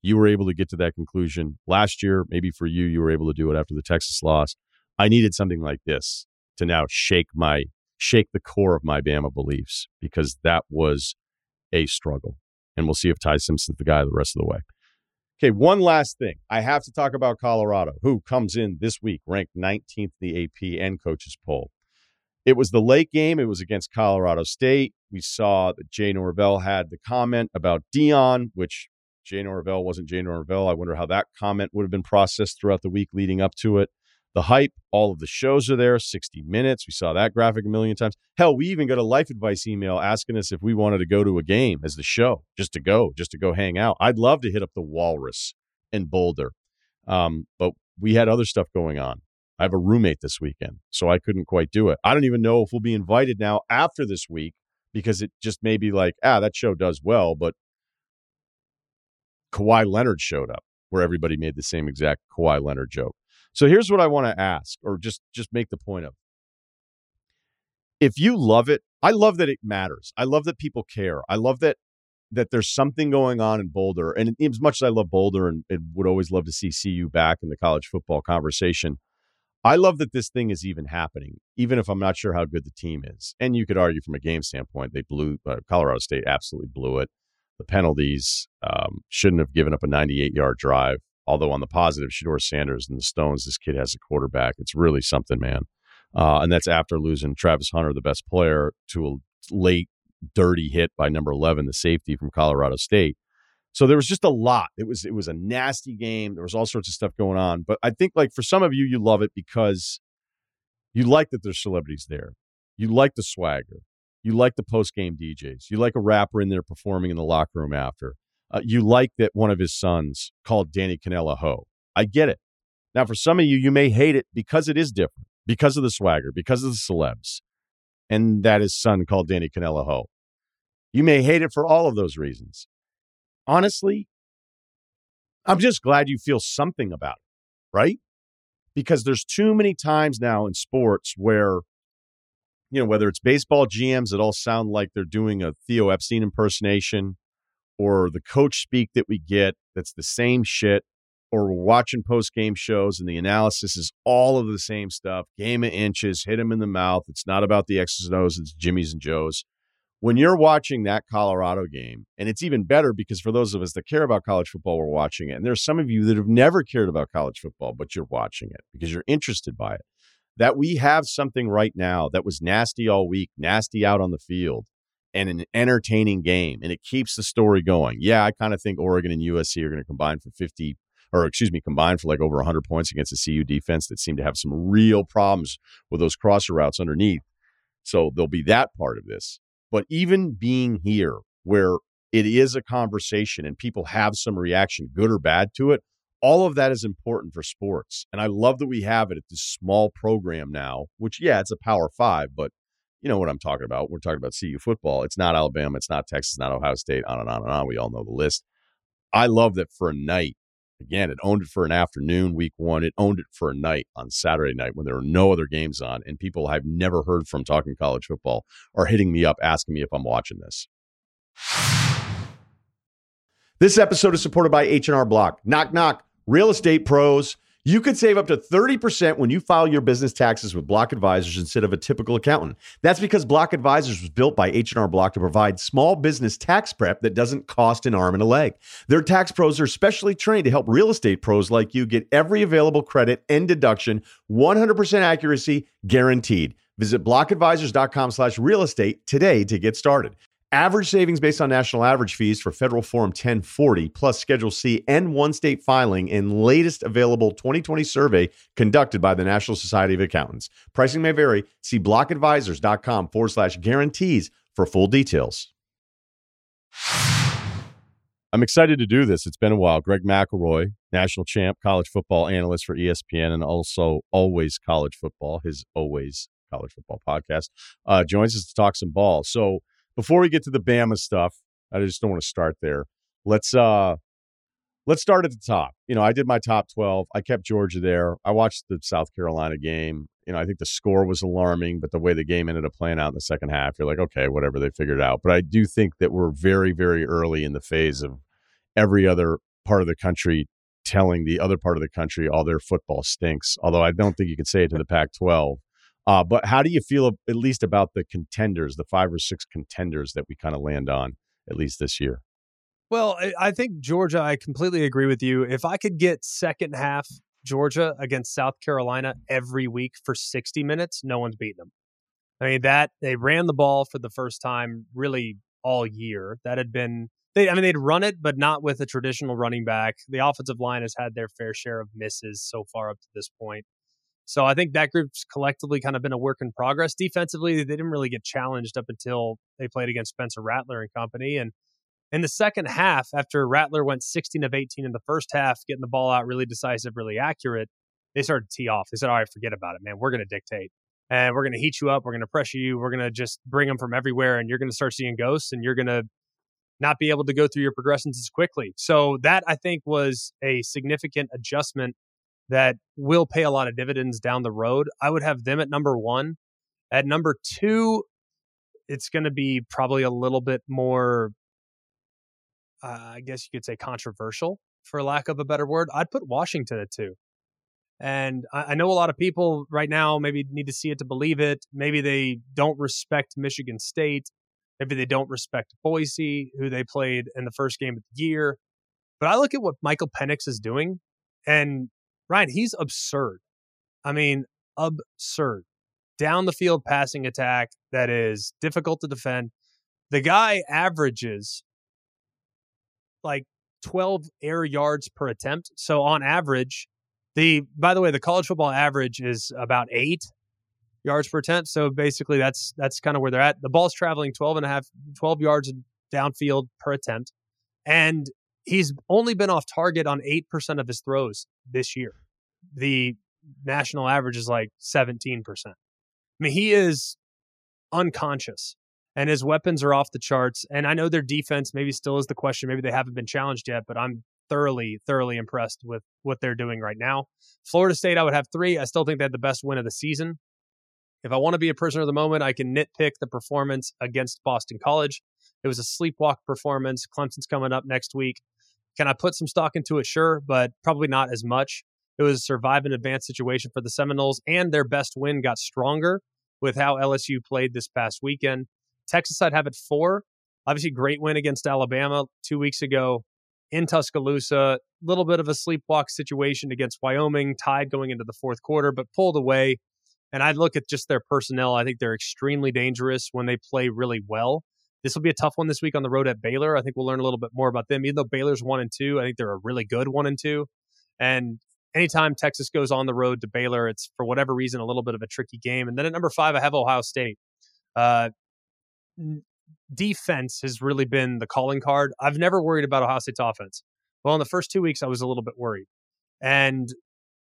you were able to get to that conclusion last year. Maybe for you, you were able to do it after the Texas loss. I needed something like this to now shake my shake the core of my Bama beliefs because that was a struggle. And we'll see if Ty Simpson's the guy the rest of the way. Okay, one last thing. I have to talk about Colorado, who comes in this week ranked 19th in the AP and coaches poll. It was the late game. It was against Colorado State. We saw that Jay Norvell had the comment about Deion, which Jay Norvell wasn't Jay Norvell. I wonder how that comment would have been processed throughout the week leading up to it. The hype, all of the shows are there, 60 minutes. We saw that graphic a million times. Hell, we even got a life advice email asking us if we wanted to go to a game as the show, just to go, just to go hang out. I'd love to hit up the Walrus in Boulder. Um, but we had other stuff going on. I have a roommate this weekend, so I couldn't quite do it. I don't even know if we'll be invited now after this week because it just may be like, ah, that show does well, but Kawhi Leonard showed up where everybody made the same exact Kawhi Leonard joke. So here's what I want to ask, or just just make the point of. If you love it, I love that it matters. I love that people care. I love that that there's something going on in Boulder. And as much as I love Boulder and, and would always love to see CU back in the college football conversation, I love that this thing is even happening, even if I'm not sure how good the team is. And you could argue from a game standpoint, they blew uh, Colorado State absolutely blew it. The penalties um, shouldn't have given up a 98 yard drive. Although on the positive, Shedeur Sanders and the Stones, this kid has a quarterback. It's really something, man. Uh, and that's after losing Travis Hunter, the best player, to a late dirty hit by number 11, the safety from Colorado State. So there was just a lot. It was it was a nasty game. There was all sorts of stuff going on. But I think like for some of you, you love it because you like that there's celebrities there. You like the swagger. You like the post game DJs. You like a rapper in there performing in the locker room after. Uh, you like that one of his sons called Danny Kanell a Ho. I get it. Now, for some of you, you may hate it because it is different, because of the swagger, because of the celebs, and that his son called Danny Kanell a Ho. You may hate it for all of those reasons. Honestly, I'm just glad you feel something about it, right? Because there's too many times now in sports where, you know, whether it's baseball GMs that all sound like they're doing a Theo Epstein impersonation or the coach speak that we get that's the same shit or we're watching post game shows and the analysis is all of the same stuff game of inches, hit him in the mouth. It's not about the X's and O's, it's Jimmy's and Joe's. When you're watching that Colorado game, and it's even better because for those of us that care about college football, we're watching it. And there's some of you that have never cared about college football, but you're watching it because you're interested by it. That we have something right now that was nasty all week, nasty out on the field, and an entertaining game, and it keeps the story going. Yeah, I kind of think Oregon and USC are going to combine for 50 or excuse me, combined for like over 100 points against the CU defense that seemed to have some real problems with those crosser routes underneath. So there'll be that part of this. But even being here where it is a conversation and people have some reaction, good or bad to it, all of that is important for sports. And I love that we have it at this small program now, which, yeah, it's a power five, but you know what I'm talking about. We're talking about CU football. It's not Alabama. It's not Texas, not Ohio State, on and on and on. We all know the list. I love that for a night, Again, it owned it for an afternoon week one. It owned it for a night on Saturday night when there were no other games on. And people I've never heard from talking college football are hitting me up asking me if I'm watching this. This episode is supported by H&R Block. Knock, knock. Real estate pros. You could save up to 30% when you file your business taxes with Block Advisors instead of a typical accountant. That's because Block Advisors was built by H&R Block to provide small business tax prep that doesn't cost an arm and a leg. Their tax pros are specially trained to help real estate pros like you get every available credit and deduction, 100% accuracy guaranteed. Visit blockadvisors.com slash real estate today to get started. Average savings based on national average fees for federal form 1040 plus Schedule C and one state filing and latest available 2020 survey conducted by the National Society of Accountants. Pricing may vary. See blockadvisors.com forward slash guarantees for full details. I'm excited to do this. It's been a while. Greg McElroy, national champ, college football analyst for ESPN, and also always college football, his always college football podcast, uh, joins us to talk some ball. So, before we get to the Bama stuff, I just don't want to start there. Let's uh let's start at the top. You know, I did my top 12. I kept Georgia there. I watched the South Carolina game. You know, I think the score was alarming, but the way the game ended up playing out in the second half, you're like, okay, whatever, they figured out. But I do think that we're very, very early in the phase of every other part of the country telling the other part of the country all their football stinks. Although I don't think you can say it to the Pac 12. Uh, but how do you feel at least about the contenders, the five or six contenders that we kind of land on at least this year? Well, I think Georgia, I completely agree with you. If I could get second half Georgia against South Carolina every week for 60 minutes, no one's beating them. I mean, that they ran the ball for the first time really all year. That had been, they, I mean, they'd run it, but not with a traditional running back. The offensive line has had their fair share of misses so far up to this point. So I think that group's collectively kind of been a work in progress. Defensively, they didn't really get challenged up until they played against Spencer Rattler and company. And in the second half, after Rattler went 16 of 18 in the first half, getting the ball out really decisive, really accurate, they started to tee off. They said, all right, forget about it, man. We're going to dictate and we're going to heat you up. We're going to pressure you. We're going to just bring them from everywhere. And you're going to start seeing ghosts and you're going to not be able to go through your progressions as quickly. So that I think was a significant adjustment that will pay a lot of dividends down the road. I would have them at number one. At number two, it's going to be probably a little bit more, uh, I guess you could say, controversial, for lack of a better word. I'd put Washington at two. And I, I know a lot of people right now maybe need to see it to believe it. Maybe they don't respect Michigan State. Maybe they don't respect Boise, who they played in the first game of the year. But I look at what Michael Penix is doing, and Ryen, he's absurd. I mean, absurd. Down the field passing attack that is difficult to defend. The guy averages like 12 air yards per attempt. So on average, the by the way, the college football average is about eight yards per attempt. So basically that's that's kind of where they're at. The ball's traveling 12 and a half, 12 yards downfield per attempt. And he's only been off target on 8% of his throws this year. The national average is like 17%. I mean, he is unconscious and his weapons are off the charts. And I know their defense maybe still is the question. Maybe they haven't been challenged yet, but I'm thoroughly, thoroughly impressed with what they're doing right now. Florida State, I would have three. I still think they had the best win of the season. If I want to be a prisoner of the moment, I can nitpick the performance against Boston College. It was a sleepwalk performance. Clemson's coming up next week. Can I put some stock into it? Sure, but probably not as much. It was a survive and advance situation for the Seminoles, and their best win got stronger with how LSU played this past weekend. Texas, I'd have it four. Obviously, great win against Alabama two weeks ago in Tuscaloosa. A little bit of a sleepwalk situation against Wyoming, tied going into the fourth quarter, but pulled away. And I look at just their personnel. I think they're extremely dangerous when they play really well. This will be a tough one this week on the road at Baylor. I think we'll learn a little bit more about them. Even though Baylor's one and two, I think they're a really good one and two. And anytime Texas goes on the road to Baylor, it's for whatever reason a little bit of a tricky game. And then at number five, I have Ohio State. Uh, defense has really been the calling card. I've never worried about Ohio State's offense. Well, in the first two weeks, I was a little bit worried. And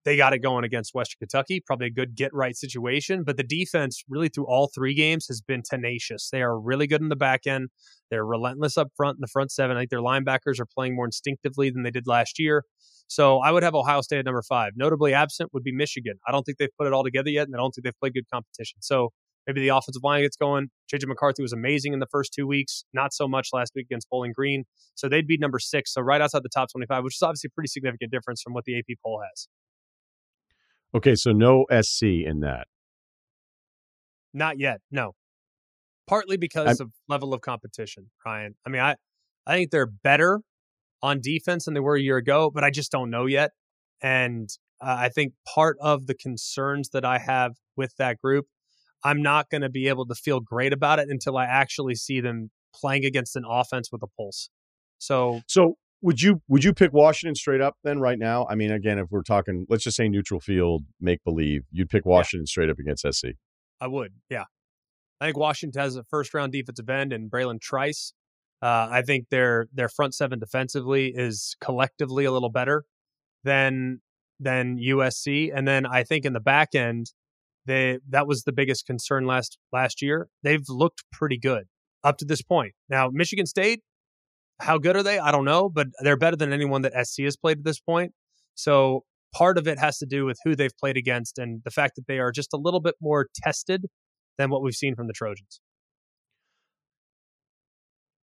they got it going against Western Kentucky. Probably a good get right situation. But the defense, really through all three games, has been tenacious. They are really good in the back end. They're relentless up front in the front seven. I think their linebackers are playing more instinctively than they did last year. So I would have Ohio State at number five. Notably absent would be Michigan. I don't think they've put it all together yet, and I don't think they've played good competition. So maybe the offensive line gets going. JJ McCarthy was amazing in the first two weeks, not so much last week against Bowling Green. So they'd be number six. So right outside the top 25, which is obviously a pretty significant difference from what the AP poll has. Okay, so no SC in that. Not yet. No. Partly because I'm, of level of competition, Ryen. I mean, I I think they're better on defense than they were a year ago, but I just don't know yet. And uh, I think part of the concerns that I have with that group, I'm not going to be able to feel great about it until I actually see them playing against an offense with a pulse. So, so would you would you pick Washington straight up then right now? I mean, again, if we're talking, let's just say neutral field, make believe, you'd pick Washington yeah. straight up against SC. I would, yeah. I think Washington has a first round defensive end and Bralen Trice. Uh, I think their their front seven defensively is collectively a little better than than USC, and then I think in the back end, they that was the biggest concern last last year. They've looked pretty good up to this point. Now, Michigan State how good are they? I don't know, but they're better than anyone that SC has played at this point. So part of it has to do with who they've played against and the fact that they are just a little bit more tested than what we've seen from the Trojans.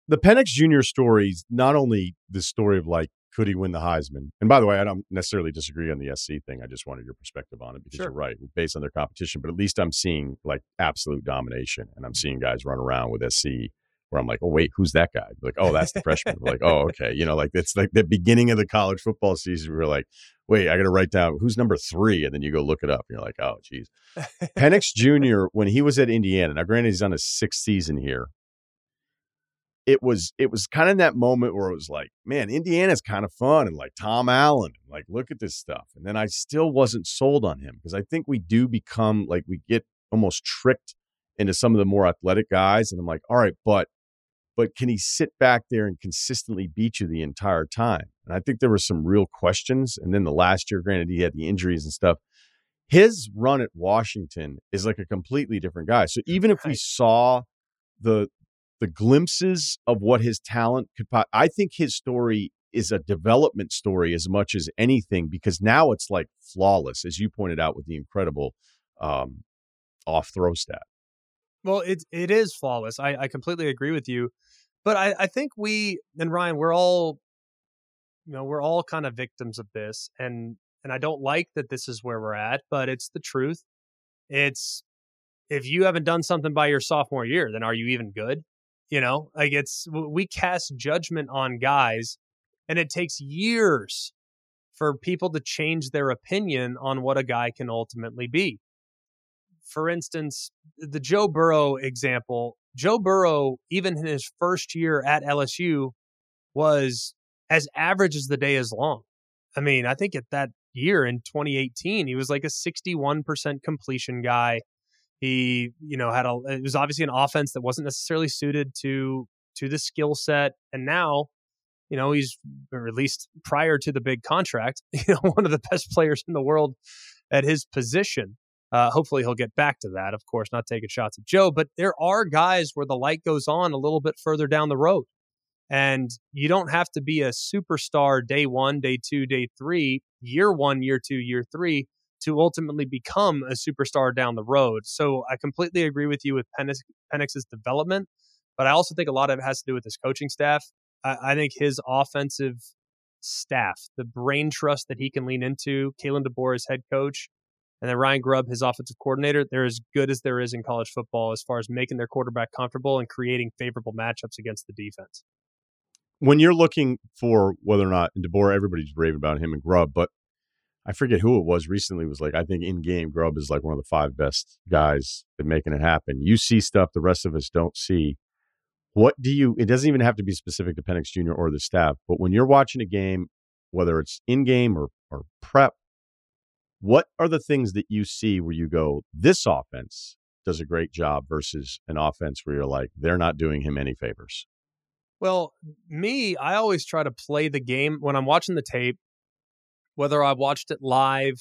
The Penix Jr. story is not only the story of like, could he win the Heisman? And by the way, I don't necessarily disagree on the SC thing. I just wanted your perspective on it because sure. you're right, based on their competition. But at least I'm seeing like absolute domination, and I'm mm-hmm. seeing guys run around with SC where I'm like, oh wait, who's that guy? Like, oh, that's the freshman. We're like, oh, okay, you know, like it's like the beginning of the college football season. We're like, wait, I got to write down who's number three, and then you go look it up, and you're like, oh, geez. Penix Jr. when he was at Indiana. Now, granted, he's on his sixth season here. It was it was kind of that moment where it was like, man, Indiana's kind of fun, and like Tom Allen, like look at this stuff. And then I still wasn't sold on him because I think we do become like we get almost tricked into some of the more athletic guys, and I'm like, all right, but but can he sit back there and consistently beat you the entire time? And I think there were some real questions. And then the last year, granted, he had the injuries and stuff. His run at Washington is like a completely different guy. So even if we saw the the glimpses of what his talent could, I think his story is a development story as much as anything because now it's like flawless, as you pointed out with the incredible um, off throw stat. Well, it it is flawless. I, I completely agree with you. But I, I think we and Ryen, we're all you know, we're all kind of victims of this. And and I don't like that this is where we're at, but it's the truth. It's if you haven't done something by your sophomore year, then are you even good? You know, like it's we cast judgment on guys and it takes years for people to change their opinion on what a guy can ultimately be for instance, the Joe Burrow example, Joe Burrow, even in his first year at LSU, was as average as the day is long. I mean, I think at that year in 2018, he was like a 61% completion guy. He, you know, had a it was obviously an offense that wasn't necessarily suited to to the skill set. And now, you know, he's least prior to the big contract, you know, one of the best players in the world at his position. Uh, hopefully, he'll get back to that. Of course, not taking shots at Joe, but there are guys where the light goes on a little bit further down the road. And you don't have to be a superstar day one, day two, day three, year one, year two, year three to ultimately become a superstar down the road. So I completely agree with you with Penix, Penix's development, but I also think a lot of it has to do with his coaching staff. I, I think his offensive staff, the brain trust that he can lean into, Kalen DeBoer as head coach, and then Ryan Grubb, his offensive coordinator, they're as good as there is in college football as far as making their quarterback comfortable and creating favorable matchups against the defense. When you're looking for whether or not DeBoer, everybody's raving about him and Grubb, but I forget who it was recently was like, I think in game, Grubb is like one of the five best guys at making it happen. You see stuff the rest of us don't see. What do you, it doesn't even have to be specific to Penix Jr. or the staff, but when you're watching a game, whether it's in game or, or prep, what are the things that you see where you go, this offense does a great job versus an offense where you're like, they're not doing him any favors? Well, me, I always try to play the game when I'm watching the tape, whether I watched it live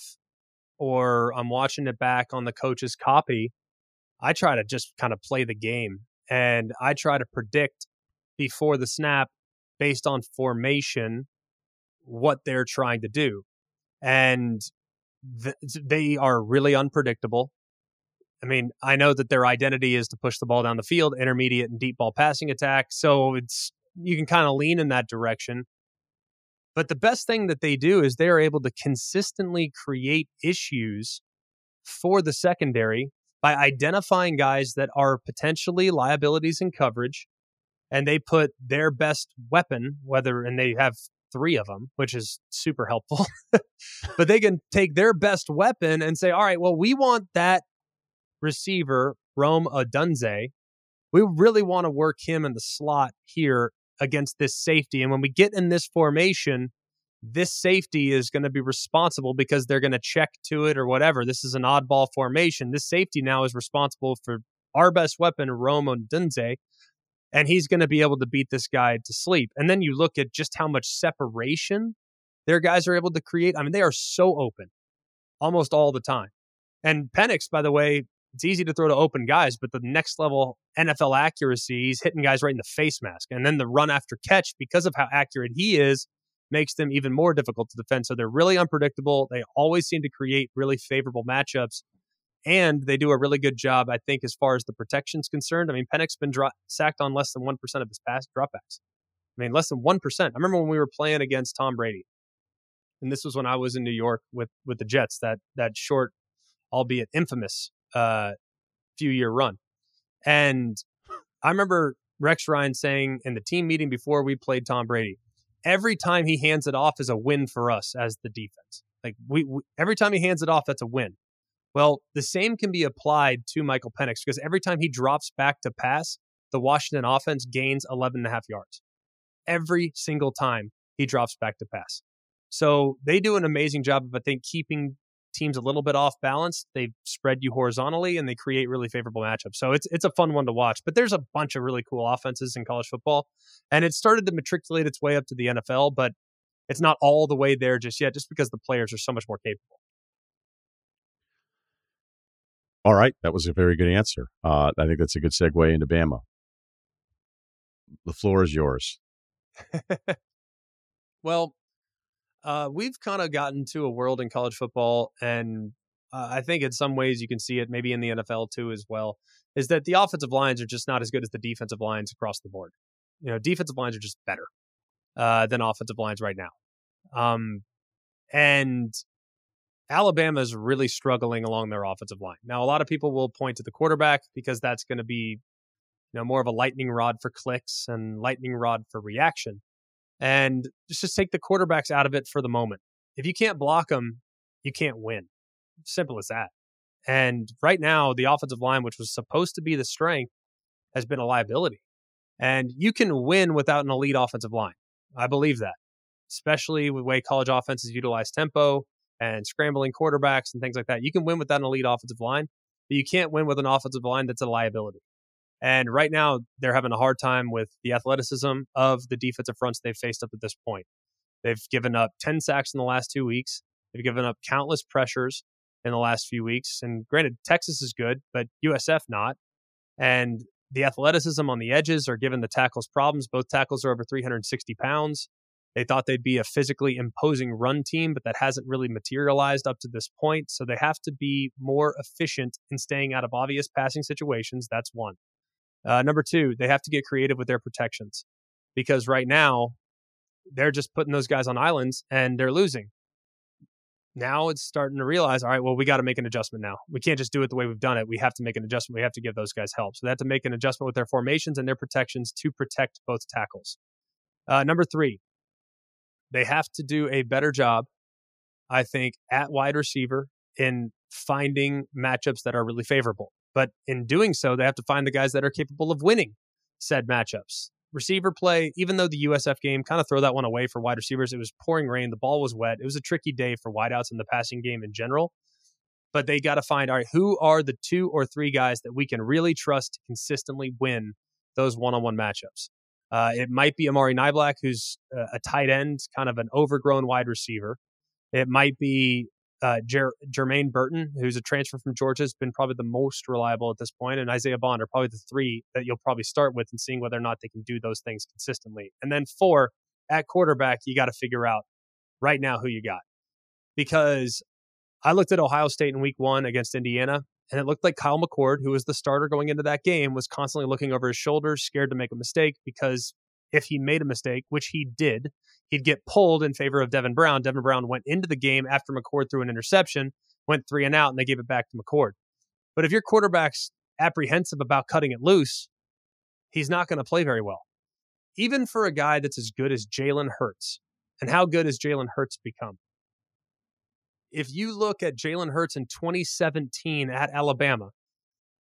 or I'm watching it back on the coach's copy. I try to just kind of play the game and I try to predict before the snap based on formation what they're trying to do. And th- they are really unpredictable. I mean, I know that their identity is to push the ball down the field, intermediate and deep ball passing attack. So it's you can kind of lean in that direction. But the best thing that they do is they are able to consistently create issues for the secondary by identifying guys that are potentially liabilities in coverage and they put their best weapon whether and they have three of them, which is super helpful. but they can take their best weapon and say, all right, well, we want that receiver, Rome Odunze. We really want to work him in the slot here against this safety. And when we get in this formation, this safety is going to be responsible because they're going to check to it or whatever. This is an oddball formation. This safety now is responsible for our best weapon, Rome Odunze and he's going to be able to beat this guy to sleep. And then you look at just how much separation their guys are able to create. I mean, they are so open almost all the time. And Penix, by the way, it's easy to throw to open guys, but the next level NFL accuracy, he's hitting guys right in the face mask. And then the run after catch, because of how accurate he is, makes them even more difficult to defend. So they're really unpredictable. They always seem to create really favorable matchups and they do a really good job, I think, as far as the protection's concerned. I mean, Penix been dro- sacked on less than 1% of his pass dropbacks. I mean, less than 1%. I remember when we were playing against Tom Brady, and this was when I was in New York with, with the Jets, that, that short, albeit infamous, uh, few year run. And I remember Rex Ryan saying in the team meeting before we played Tom Brady, every time he hands it off is a win for us as the defense. Like we, we every time he hands it off, that's a win. Well, the same can be applied to Michael Penix because every time he drops back to pass, the Washington offense gains 11 and a half yards. Every single time he drops back to pass. So they do an amazing job of, I think, keeping teams a little bit off balance. They spread you horizontally and they create really favorable matchups. So it's it's a fun one to watch. But there's a bunch of really cool offenses in college football. And it started to matriculate its way up to the NFL, but it's not all the way there just yet, just because the players are so much more capable. All right, that was a very good answer. Uh, I think that's a good segue into Bama. The floor is yours. well, uh, we've kind of gotten to a world in college football, and uh, I think in some ways you can see it maybe in the NFL too as well. Is that the offensive lines are just not as good as the defensive lines across the board? You know, defensive lines are just better uh, than offensive lines right now. Um, and Alabama is really struggling along their offensive line. Now, a lot of people will point to the quarterback because that's going to be, you know, more of a lightning rod for clicks and lightning rod for reaction. And just just take the quarterbacks out of it for the moment. If you can't block them, you can't win. Simple as that. And right now, the offensive line, which was supposed to be the strength, has been a liability. And you can win without an elite offensive line. I believe that. especially with the way college offenses utilize tempo and scrambling quarterbacks and things like that. You can win without an elite offensive line, but you can't win with an offensive line that's a liability. And right now, they're having a hard time with the athleticism of the defensive fronts they've faced up at this point. They've given up 10 sacks in the last two weeks. They've given up countless pressures in the last few weeks. And granted, Texas is good, but USF not. And the athleticism on the edges are giving the tackles problems. Both tackles are over 360 pounds. They thought they'd be a physically imposing run team, but that hasn't really materialized up to this point. So they have to be more efficient in staying out of obvious passing situations. That's one. Uh, number two, they have to get creative with their protections because right now they're just putting those guys on islands and they're losing. Now it's starting to realize, all right, well, we got to make an adjustment now. We can't just do it the way we've done it. We have to make an adjustment. We have to give those guys help. So they have to make an adjustment with their formations and their protections to protect both tackles. Uh, number three, they have to do a better job, I think, at wide receiver in finding matchups that are really favorable. But in doing so, they have to find the guys that are capable of winning said matchups. Receiver play, even though the USF game kind of throw that one away for wide receivers, it was pouring rain, the ball was wet. It was a tricky day for wideouts in the passing game in general. But they got to find, all right, who are the two or three guys that we can really trust to consistently win those one on one matchups? Uh, it might be Amari Niblack, who's a tight end, kind of an overgrown wide receiver. It might be uh, Jer- Jermaine Burton, who's a transfer from Georgia, has been probably the most reliable at this point, and Isaiah Bond are probably the three that you'll probably start with and seeing whether or not they can do those things consistently. And then four, at quarterback, you got to figure out right now who you got. Because I looked at Ohio State in week one against Indiana, and it looked like Kyle McCord, who was the starter going into that game, was constantly looking over his shoulder, scared to make a mistake because if he made a mistake, which he did, he'd get pulled in favor of Devin Brown. Devin Brown went into the game after McCord threw an interception, went three and out, and they gave it back to McCord. But if your quarterback's apprehensive about cutting it loose, he's not going to play very well. Even for a guy that's as good as Jalen Hurts. And how good has Jalen Hurts become? if you look at Jalen Hurts in 2017 at Alabama,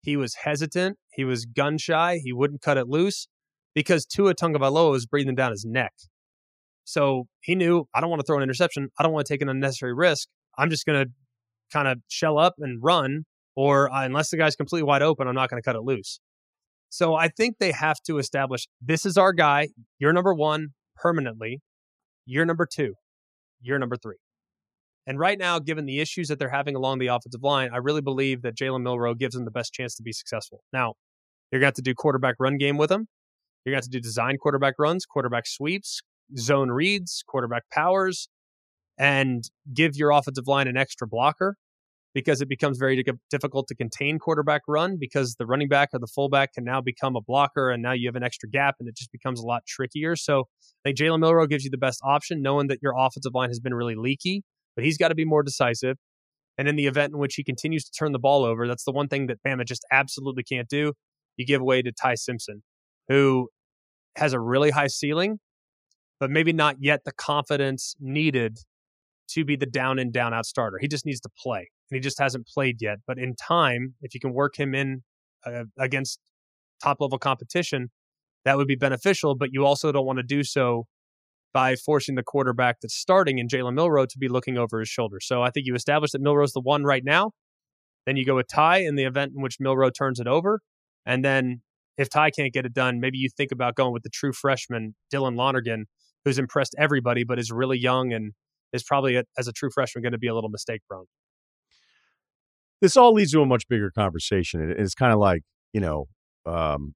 he was hesitant, he was gun shy, he wouldn't cut it loose because Tua Tagovailoa was breathing down his neck. So he knew I don't want to throw an interception, I don't want to take an unnecessary risk. I'm just going to kind of shell up and run, or uh, unless the guy's completely wide open, I'm not going to cut it loose. So I think they have to establish this is our guy. You're number one permanently. You're number two. You're number three. And right now, given the issues that they're having along the offensive line, I really believe that Jalen Milroe gives them the best chance to be successful. Now, you're going to have to do quarterback run game with them. You're going to have to do design quarterback runs, quarterback sweeps, zone reads, quarterback powers, and give your offensive line an extra blocker because it becomes very difficult to contain quarterback run because the running back or the fullback can now become a blocker and now you have an extra gap and it just becomes a lot trickier. So I think Jalen Milroe gives you the best option, knowing that your offensive line has been really leaky but he's got to be more decisive. And in the event in which he continues to turn the ball over, that's the one thing that Bama just absolutely can't do. You give away to Ty Simpson, who has a really high ceiling, but maybe not yet the confidence needed to be the down and down out starter. He just needs to play, and he just hasn't played yet. But in time, if you can work him in uh, against top level competition, that would be beneficial. But you also don't want to do so by forcing the quarterback that's starting in Jalen Milroe to be looking over his shoulder. So I think you establish that Milroe's the one right now. Then you go with Ty in the event in which Milroe turns it over. And then if Ty can't get it done, maybe you think about going with the true freshman, Dylan Lonergan, who's impressed everybody, but is really young and is probably, a, as a true freshman, going to be a little mistake prone. This all leads to a much bigger conversation. It's kind of like, you know, um,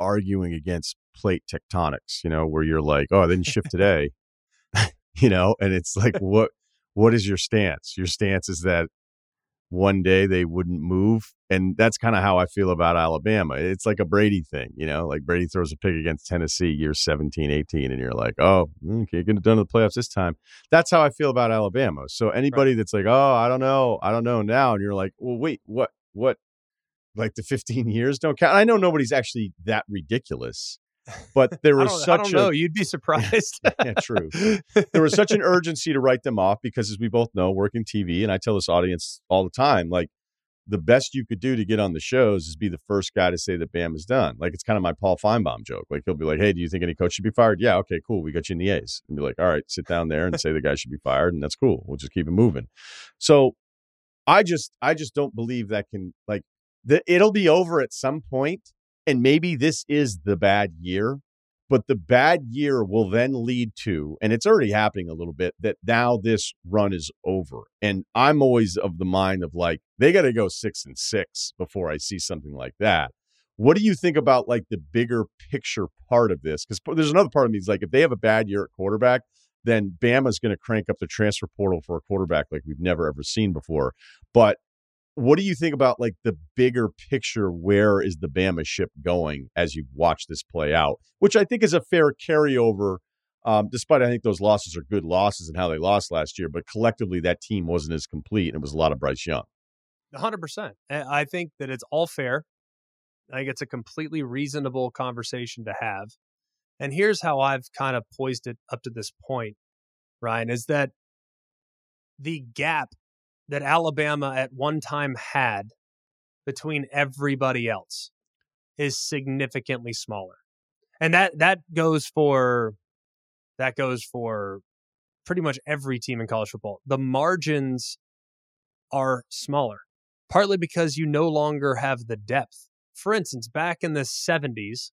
arguing against plate tectonics, you know, where you're like, oh, I didn't shift today, you know, and it's like, what, what is your stance? Your stance is that one day they wouldn't move. And that's kind of how I feel about Alabama. It's like a Brady thing, you know, like Brady throws a pick against Tennessee year 17, 18, and you're like, oh, mm, okay, you're get it done in the playoffs this time. That's how I feel about Alabama. So anybody right. that's like, oh, I don't know, I don't know now, and you're like, well, wait, what, what, like the 15 years don't count. I know nobody's actually that ridiculous, but there was such I don't a, know. You'd be surprised. yeah, true. There was such an urgency to write them off because, as we both know, working TV, and I tell this audience all the time, like the best you could do to get on the shows is be the first guy to say that Bam is done. Like it's kind of my Paul Finebaum joke. Like he'll be like, "Hey, do you think any coach should be fired?" Yeah, okay, cool. We got you in the A's. And be like, "All right, sit down there and say the guy should be fired, and that's cool. We'll just keep it moving." So, I just, I just don't believe that can like the, it'll be over at some point, and maybe this is the bad year but the bad year will then lead to, and it's already happening a little bit, that now this run is over. And I'm always of the mind of like, they got to go six and six before I see something like that. What do you think about like the bigger picture part of this? Because there's another part of me is like, if they have a bad year at quarterback, then Bama's going to crank up the transfer portal for a quarterback like we've never ever seen before. But what do you think about like the bigger picture? Where is the Bama ship going as you watch this play out? Which I think is a fair carryover. Um, despite I think those losses are good losses and how they lost last year, but collectively that team wasn't as complete. And it was a lot of Bryce Young. 100%. I think that it's all fair. I think it's a completely reasonable conversation to have. And here's how I've kind of poised it up to this point, Ryen, is that the gap that Alabama at one time had between everybody else is significantly smaller. And that that goes for that goes for pretty much every team in college football. The margins are smaller, partly because you no longer have the depth. For instance, back in the 70s,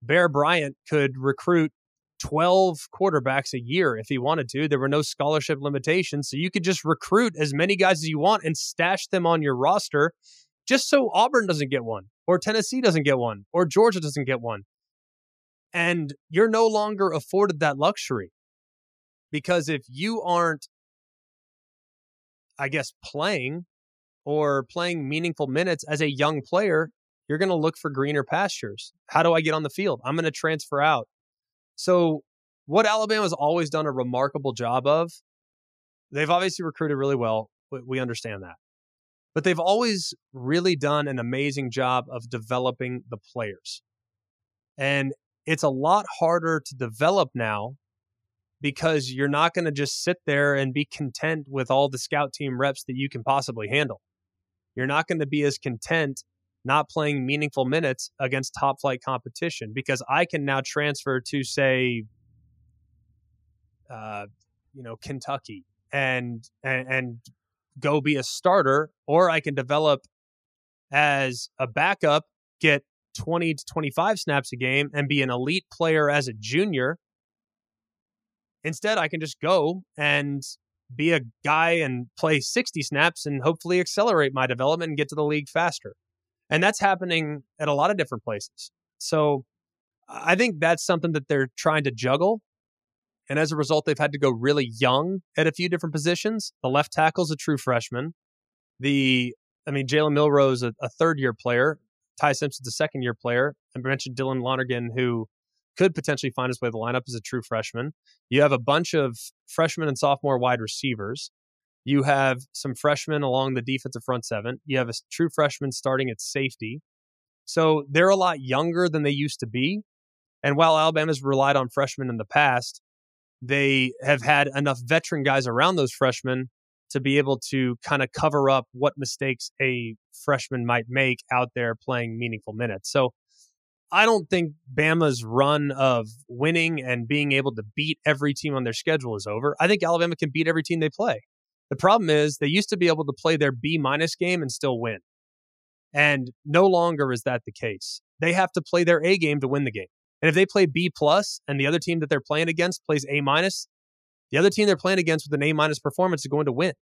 Bear Bryant could recruit 12 quarterbacks a year if he wanted to. There were no scholarship limitations. So you could just recruit as many guys as you want and stash them on your roster just so Auburn doesn't get one, or Tennessee doesn't get one, or Georgia doesn't get one. And you're no longer afforded that luxury because if you aren't, I guess, playing or playing meaningful minutes as a young player, you're going to look for greener pastures. How do I get on the field? I'm going to transfer out. So, what Alabama's always done a remarkable job of, they've obviously recruited really well. We understand that. But they've always really done an amazing job of developing the players. And it's a lot harder to develop now because you're not going to just sit there and be content with all the scout team reps that you can possibly handle. You're not going to be as content not playing meaningful minutes against top flight competition because I can now transfer to say, uh, you know, Kentucky and, and and go be a starter, or I can develop as a backup, get 20 to 25 snaps a game, and be an elite player as a junior. Instead, I can just go and be a guy and play 60 snaps and hopefully accelerate my development and get to the league faster. And that's happening at a lot of different places. So I think that's something that they're trying to juggle. And as a result, they've had to go really young at a few different positions. The left tackle's a true freshman. The, I mean, Jalen Milroe, a, a third year player. Ty Simpson's a second year player. I mentioned Dylan Lonergan, who could potentially find his way to the lineup as a true freshman. You have a bunch of freshman and sophomore wide receivers. You have some freshmen along the defensive front seven. You have a true freshman starting at safety. So they're a lot younger than they used to be. And while Alabama's relied on freshmen in the past, they have had enough veteran guys around those freshmen to be able to kind of cover up what mistakes a freshman might make out there playing meaningful minutes. So I don't think Bama's run of winning and being able to beat every team on their schedule is over. I think Alabama can beat every team they play. The problem is they used to be able to play their B minus game and still win. And no longer is that the case. They have to play their A game to win the game. And if they play B plus and the other team that they're playing against plays A minus, the other team they're playing against with an A minus performance is going to win.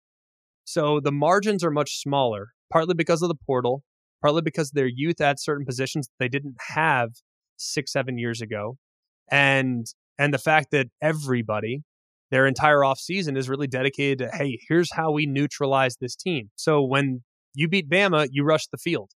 So the margins are much smaller, partly because of the portal, partly because their youth at certain positions they didn't have six, seven years ago. And and the fact that everybody their entire offseason is really dedicated to, hey, here's how we neutralize this team. So when you beat Bama, you rush the field.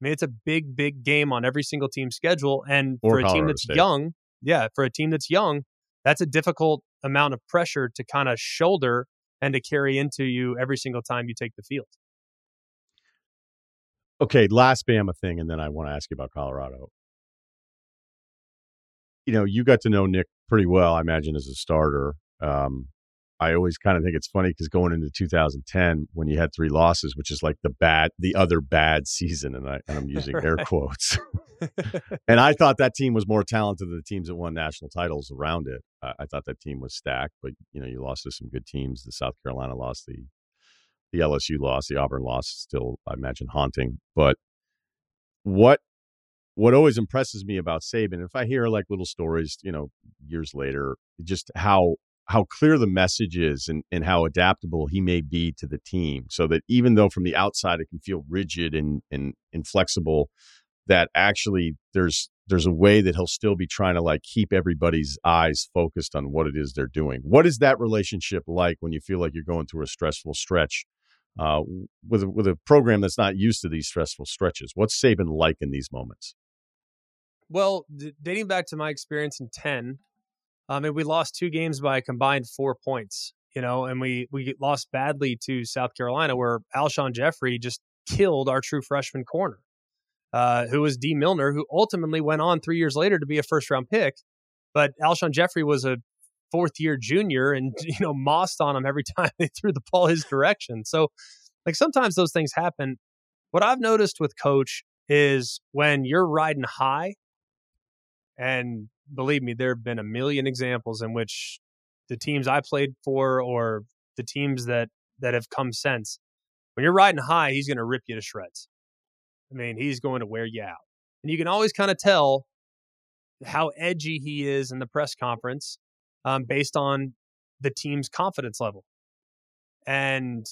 I mean, it's a big, big game on every single team schedule. And or for a team that's State. young, yeah, for a team that's young, that's a difficult amount of pressure to kind of shoulder and to carry into you every single time you take the field. Okay, last Bama thing, and then I want to ask you about Colorado. You know, you got to know Nick pretty well, I imagine, as a starter. Um, I always kind of think it's funny because going into 2010, when you had three losses, which is like the bad, the other bad season, and, I, and I'm using air quotes. and I thought that team was more talented than the teams that won national titles around it. I, I thought that team was stacked, but you know, you lost to some good teams. The South Carolina lost, the the LSU loss, the Auburn loss, still I imagine haunting. But what what always impresses me about Saban, if I hear like little stories, you know, years later, just how how clear the message is and, and how adaptable he may be to the team so that even though from the outside it can feel rigid and, and inflexible that actually there's there's a way that he'll still be trying to like keep everybody's eyes focused on what it is they're doing. What is that relationship like when you feel like you're going through a stressful stretch uh, with with a program that's not used to these stressful stretches? What's saban like in these moments? Well d- dating back to my experience in 10 I mean, we lost two games by a combined four points, you know, and we we lost badly to South Carolina, where Alshon Jeffery just killed our true freshman corner, uh, who was Dee Milliner, who ultimately went on three years later to be a first round pick. But Alshon Jeffery was a fourth year junior and, you know, mossed on him every time they threw the ball his direction. So, like, sometimes those things happen. What I've noticed with coach is when you're riding high and believe me, there have been a million examples in which the teams I played for or the teams that that have come since, when you're riding high, he's going to rip you to shreds. I mean, he's going to wear you out. And you can always kind of tell how edgy he is in the press conference um, based on the team's confidence level. And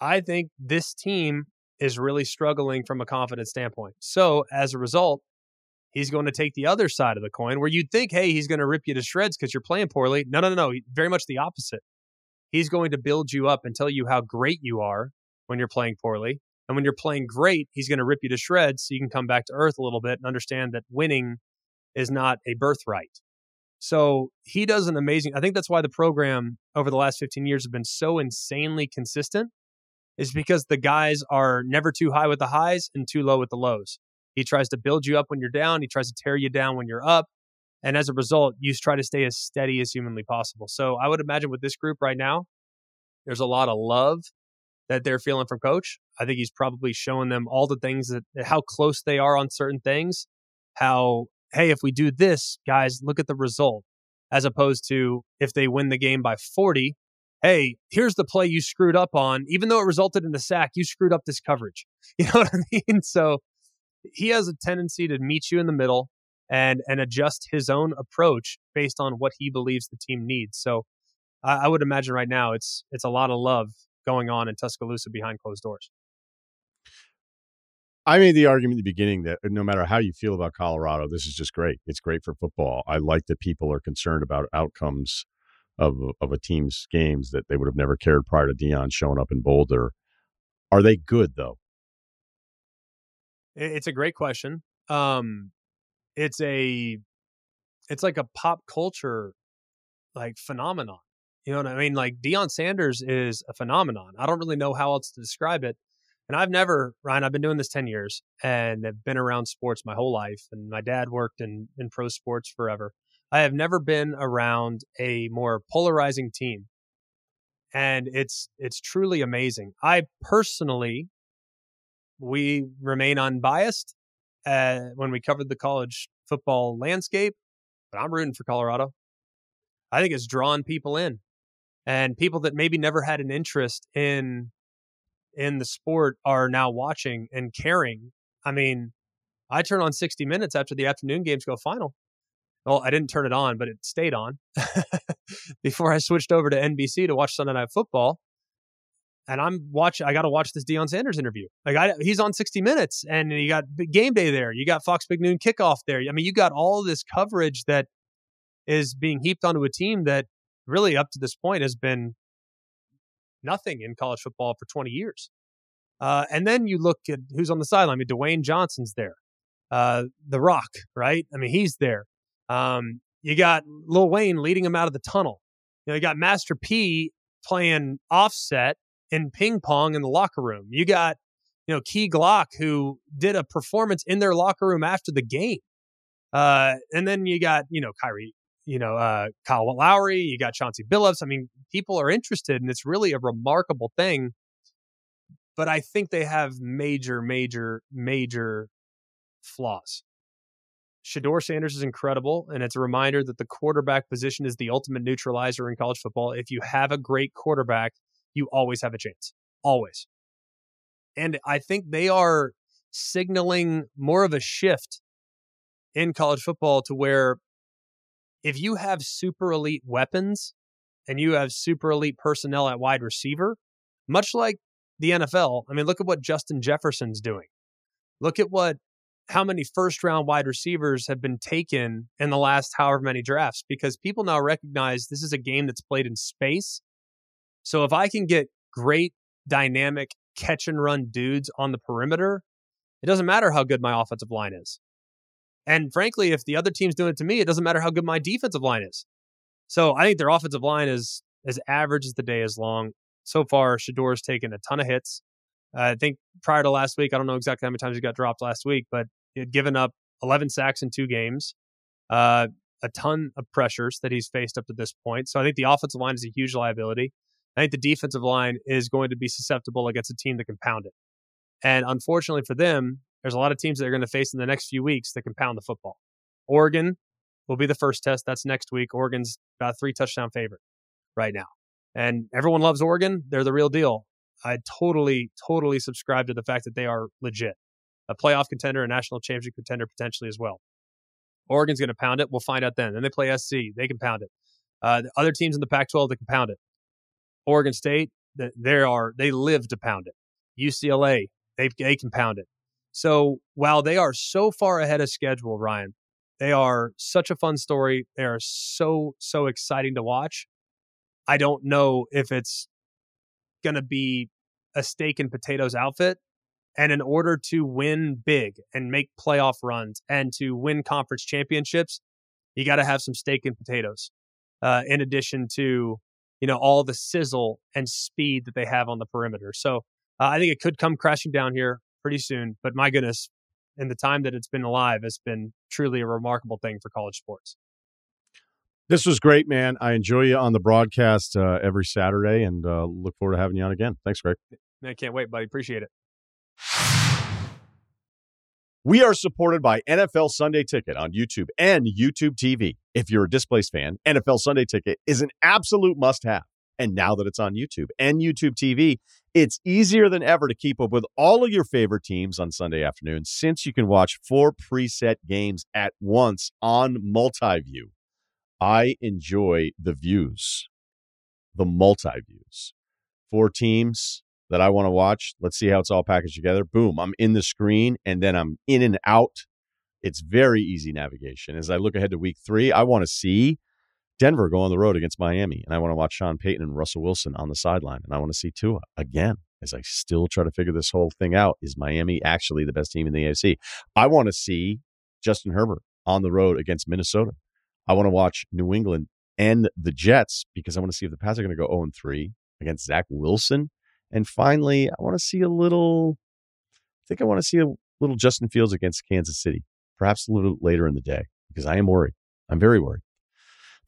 I think this team is really struggling from a confidence standpoint. So as a result, he's going to take the other side of the coin where you'd think, hey, he's going to rip you to shreds because you're playing poorly. No, no, no, no. Very much the opposite. He's going to build you up and tell you how great you are when you're playing poorly. And when you're playing great, he's going to rip you to shreds so you can come back to earth a little bit and understand that winning is not a birthright. So he does an amazing. I think that's why the program over the last 15 years has been so insanely consistent, is because the guys are never too high with the highs and too low with the lows. He tries to build you up when you're down. He tries to tear you down when you're up. And as a result, you try to stay as steady as humanly possible. So I would imagine with this group right now, there's a lot of love that they're feeling from coach. I think he's probably showing them all the things that how close they are on certain things. How, hey, if we do this, guys, look at the result. As opposed to if they win the game by 40, hey, here's the play you screwed up on. Even though it resulted in a sack, you screwed up this coverage. You know what I mean? So he has a tendency to meet you in the middle and and adjust his own approach based on what he believes the team needs. So I, I would imagine right now it's it's a lot of love going on in Tuscaloosa behind closed doors. I made the argument at the beginning that no matter how you feel about Colorado, this is just great. It's great for football. I like that people are concerned about outcomes of of a team's games that they would have never cared prior to Deion showing up in Boulder. Are they good though? It's a great question. Um, it's a, it's like a pop culture, like phenomenon. You know what I mean? Like Deion Sanders is a phenomenon. I don't really know how else to describe it. And I've never, Ryen, I've been doing this 10 years and have been around sports my whole life. And my dad worked in, in pro sports forever. I have never been around a more polarizing team. And it's it's truly amazing. I personally we remain unbiased uh, when we covered the college football landscape, but I'm rooting for Colorado. I think it's drawn people in, and people that maybe never had an interest in in the sport are now watching and caring. I mean, I turn on 60 Minutes after the afternoon games go final. Well, I didn't turn it on, but it stayed on before I switched over to NBC to watch Sunday Night Football and I'm watching. I got to watch this Deion Sanders interview. Like I, he's on 60 Minutes, and you got game day there. You got Fox Big Noon kickoff there. I mean, you got all this coverage that is being heaped onto a team that really, up to this point, has been nothing in college football for 20 years. Uh, and then you look at who's on the sideline. I mean, Dwayne Johnson's there. Uh, the Rock, right? I mean, he's there. Um, you got Lil Wayne leading him out of the tunnel. You know, you got Master P playing offset in ping pong in the locker room. You got, you know, Key Glock who did a performance in their locker room after the game. Uh, and then you got, you know, Kyrie you know, uh, Kyle Lowry, you got Chauncey Billups. I mean, people are interested, and it's really a remarkable thing. But I think they have major, major, major flaws. Shedeur Sanders is incredible, and it's a reminder that the quarterback position is the ultimate neutralizer in college football. If you have a great quarterback, you always have a chance. Always. And I think they are signaling more of a shift in college football to where if you have super elite weapons and you have super elite personnel at wide receiver, much like the NFL, I mean, look at what Justin Jefferson's doing. Look at what how many first round wide receivers have been taken in the last however many drafts because people now recognize this is a game that's played in space. So if I can get great dynamic catch and run dudes on the perimeter, it doesn't matter how good my offensive line is. And frankly, if the other team's doing it to me, it doesn't matter how good my defensive line is. So I think their offensive line is as average as the day is long. So far, Shedeur's taken a ton of hits. Uh, I think prior to last week, I don't know exactly how many times he got dropped last week, but he had given up 11 sacks in two games, uh, a ton of pressures that he's faced up to this point. So I think the offensive line is a huge liability. I think the defensive line is going to be susceptible against a team that can pound it. And unfortunately for them, there's a lot of teams that are going to face in the next few weeks that can pound the football. Oregon will be the first test. That's next week. Oregon's about three touchdown favorite right now. And everyone loves Oregon. They're the real deal. I totally, totally subscribe to the fact that they are legit. A playoff contender, a national championship contender potentially as well. Oregon's going to pound it. We'll find out then. Then they play SC. They can pound it. Uh, the other teams in the Pac-12 that can pound it. Oregon State, they are they live to pound it. UCLA, they they can pound it. So while they are so far ahead of schedule, Ryen, they are such a fun story. They are so, so exciting to watch. I don't know if it's going to be a steak and potatoes outfit. And in order to win big and make playoff runs and to win conference championships, you got to have some steak and potatoes. Uh, in addition to, you know, all the sizzle and speed that they have on the perimeter. So uh, I think it could come crashing down here pretty soon. But my goodness, in the time that it's been alive, it's been truly a remarkable thing for college sports. This was great, man. I enjoy you on the broadcast uh, every Saturday and uh, look forward to having you on again. Thanks, Greg. I can't wait, buddy. Appreciate it. We are supported by NFL Sunday Ticket on YouTube and YouTube TV. If you're a displaced fan, NFL Sunday Ticket is an absolute must have. And now that it's on YouTube and YouTube TV, it's easier than ever to keep up with all of your favorite teams on Sunday afternoon since you can watch four preset games at once on multi-view. I enjoy the views, the multi-views. Four teams that I want to watch. Let's see how it's all packaged together. Boom, I'm in the screen and then I'm in and out. It's very easy navigation. As I look ahead to week three, I want to see Denver go on the road against Miami, and I want to watch Sean Payton and Russell Wilson on the sideline, and I want to see Tua again as I still try to figure this whole thing out. Is Miami actually the best team in the AFC? I want to see Justin Herbert on the road against Minnesota. I want to watch New England and the Jets because I want to see if the Pats are going to go 0 3 against Zach Wilson. And finally, I want to see a little, I think I want to see a little Justin Fields against Kansas City, perhaps a little later in the day because I am worried. I'm very worried.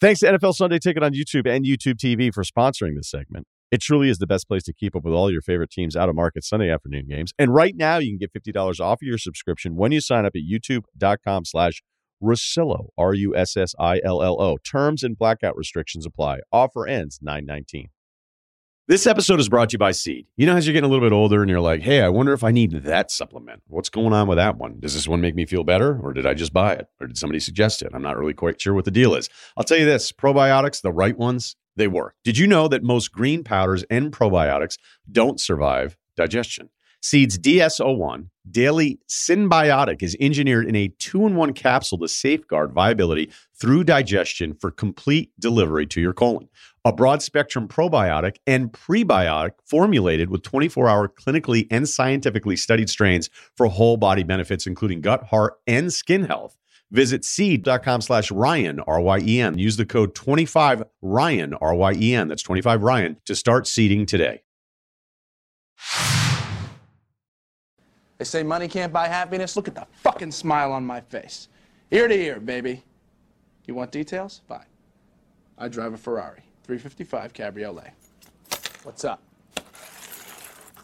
Thanks to NFL Sunday Ticket on YouTube and YouTube TV for sponsoring this segment. It truly is the best place to keep up with all your favorite teams out of market Sunday afternoon games. And right now you can get $50 off of your subscription when you sign up at youtube.com slash Russillo, R-U-S-S-I-L-L-O. Terms and blackout restrictions apply. Offer ends 919. This episode is brought to you by Seed. You know, as you're getting a little bit older and you're like, hey, I wonder if I need that supplement. What's going on with that one? Does this one make me feel better or did I just buy it? Or did somebody suggest it? I'm not really quite sure what the deal is. I'll tell you this probiotics, the right ones, they work. Did you know that most green powders and probiotics don't survive digestion? Seed's DS-01 Daily Synbiotic is engineered in a two in one capsule to safeguard viability through digestion for complete delivery to your colon a broad spectrum probiotic and prebiotic formulated with 24 hour clinically and scientifically studied strains for whole body benefits, including gut, heart, and skin health. Visit seed.com slash Ryen, R Y E N. Use the code 25 Ryen, R Y E N. That's 25 Ryen to start seeding today. They say money can't buy happiness. Look at the fucking smile on my face. Ear to ear, baby. You want details? Fine. I drive a Ferrari 355 Cabriolet. What's up?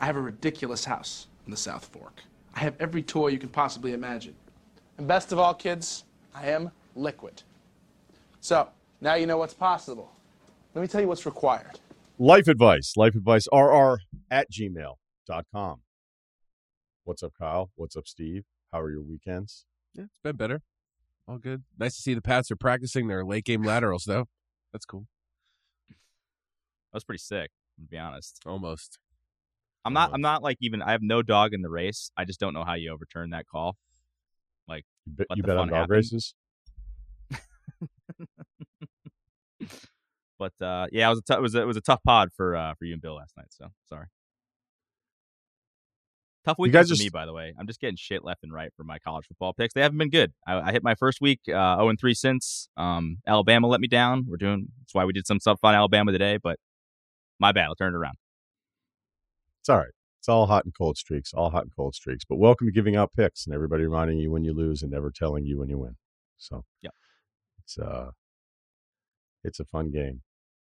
I have a ridiculous house in the South Fork. I have every toy you can possibly imagine. And best of all, kids, I am liquid. So, now you know what's possible. Let me tell you what's required. Life advice, life advice, rr at gmail.com. What's up, Kyle? What's up, Steve? How are your weekends? Yeah, it's been better. All good. Nice to see the Pats are practicing their late game laterals, though. That's cool. That was pretty sick, to be honest. Almost. I'm not. I'm not like even. I have no dog in the race. I just don't know how you overturn that call. You, bet- you bet on dog happen. races? But uh, yeah, it was a tou- it was a, it was a tough pod for uh, for you and Bill last night. So sorry. Tough week for just- me, by the way. I'm just getting shit left and right for my college football picks. They haven't been good. I, I hit my first week uh, 0 and 3 since. Um, Alabama let me down. We're doing that's why we did some stuff on Alabama today. But my bad. I'll turn it around. It's all right. It's all hot and cold streaks, all hot and cold streaks. But welcome to giving out picks and everybody reminding you when you lose and never telling you when you win. So yeah, it's uh it's a fun game.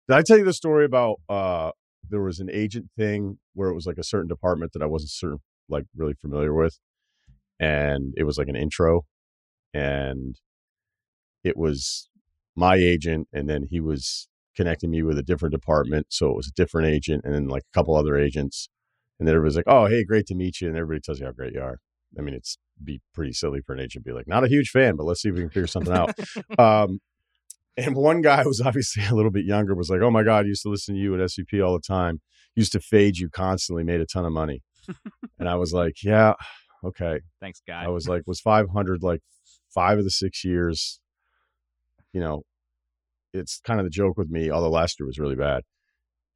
Did I tell you the story about uh there was an agent thing where it was like a certain department that I wasn't certain like really familiar with. And it was like an intro and it was my agent and then he was connecting me with a different department. So it was a different agent and then like a couple other agents. And then everybody's like, oh, hey, great to meet you. And everybody tells you how great you are. I mean, it's be pretty silly for an agent to be like, not a huge fan, but let's see if we can figure something out. um, and one guy was obviously a little bit younger was like, oh my God, I used to listen to you at SVP all the time. Used to fade you constantly, made a ton of money. And I was like, yeah, okay. Thanks, guy. I was like, was 500 like five of the six years? You know, it's kind of the joke with me, although last year was really bad.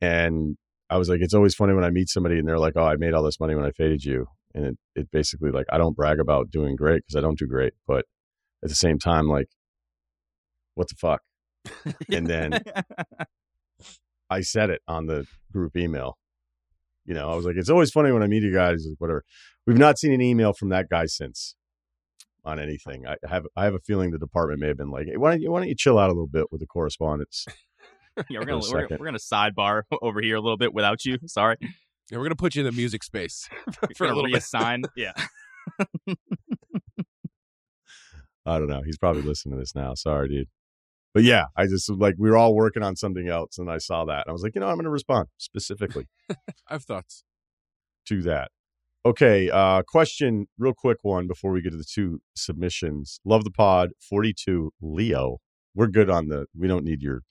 And I was like, it's always funny when I meet somebody and they're like, oh, I made all this money when I faded you. And it, it basically like, I don't brag about doing great because I don't do great. But at the same time, like, what the fuck? and then I said it on the group email. You know, I was like, it's always funny when I meet you guys, like, whatever. We've not seen an email from that guy since on anything. I have I have a feeling the department may have been like, hey, why don't you why don't you chill out a little bit with the correspondence? yeah, we're gonna we're, we're gonna sidebar over here a little bit without you. Sorry, Yeah, we're gonna put you in the music space for for a little bit. reassign. yeah, I don't know. He's probably listening to this now. Sorry, dude. But yeah, I just like we were all working on something else, and I saw that, and I was like, you know, I'm going to respond specifically I have thoughts. to that. Okay, uh, question, real quick one before we get to the two submissions. Love the pod, 42, Leo. We're good on the. We don't need your.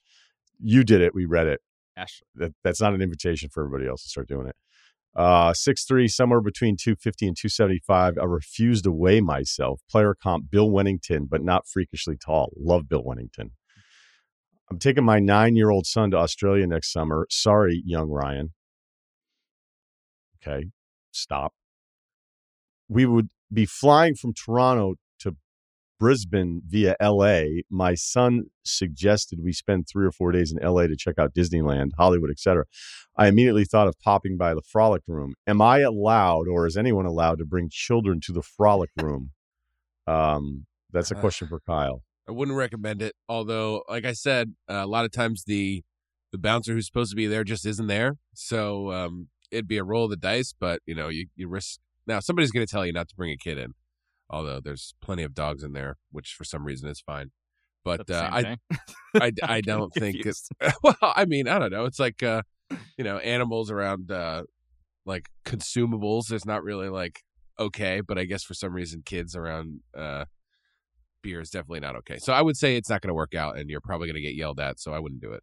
You did it. We read it. Ash, That that's not an invitation for everybody else to start doing it. Uh, six three, somewhere between two fifty and two seventy five. I refuse to weigh myself. Player comp, Bill Wennington, but not freakishly tall. Love Bill Wennington. I'm taking my nine year old son to Australia next summer. Sorry, young Ryen. Okay, stop. We would be flying from Toronto to Brisbane via LA. My son suggested we spend three or four days in LA to check out Disneyland, Hollywood, etc. I immediately thought of popping by the Frolic Room. Am I allowed, or is anyone allowed, to bring children to the Frolic Room? Um, that's a Uh, question for Kyle. I wouldn't recommend it. Although, like I said, uh, a lot of times the the bouncer who's supposed to be there just isn't there. So um, it'd be a roll of the dice. But you know, you you risk. Now somebody's going to tell you not to bring a kid in. Although there's plenty of dogs in there, which for some reason is fine. But Is that the uh, I. I I don't think it's well. I mean, I don't know. It's like uh, you know, animals around uh, like consumables. It's not really like okay, but I guess for some reason, kids around uh, beer is definitely not okay. So I would say it's not going to work out, and you're probably going to get yelled at. So I wouldn't do it.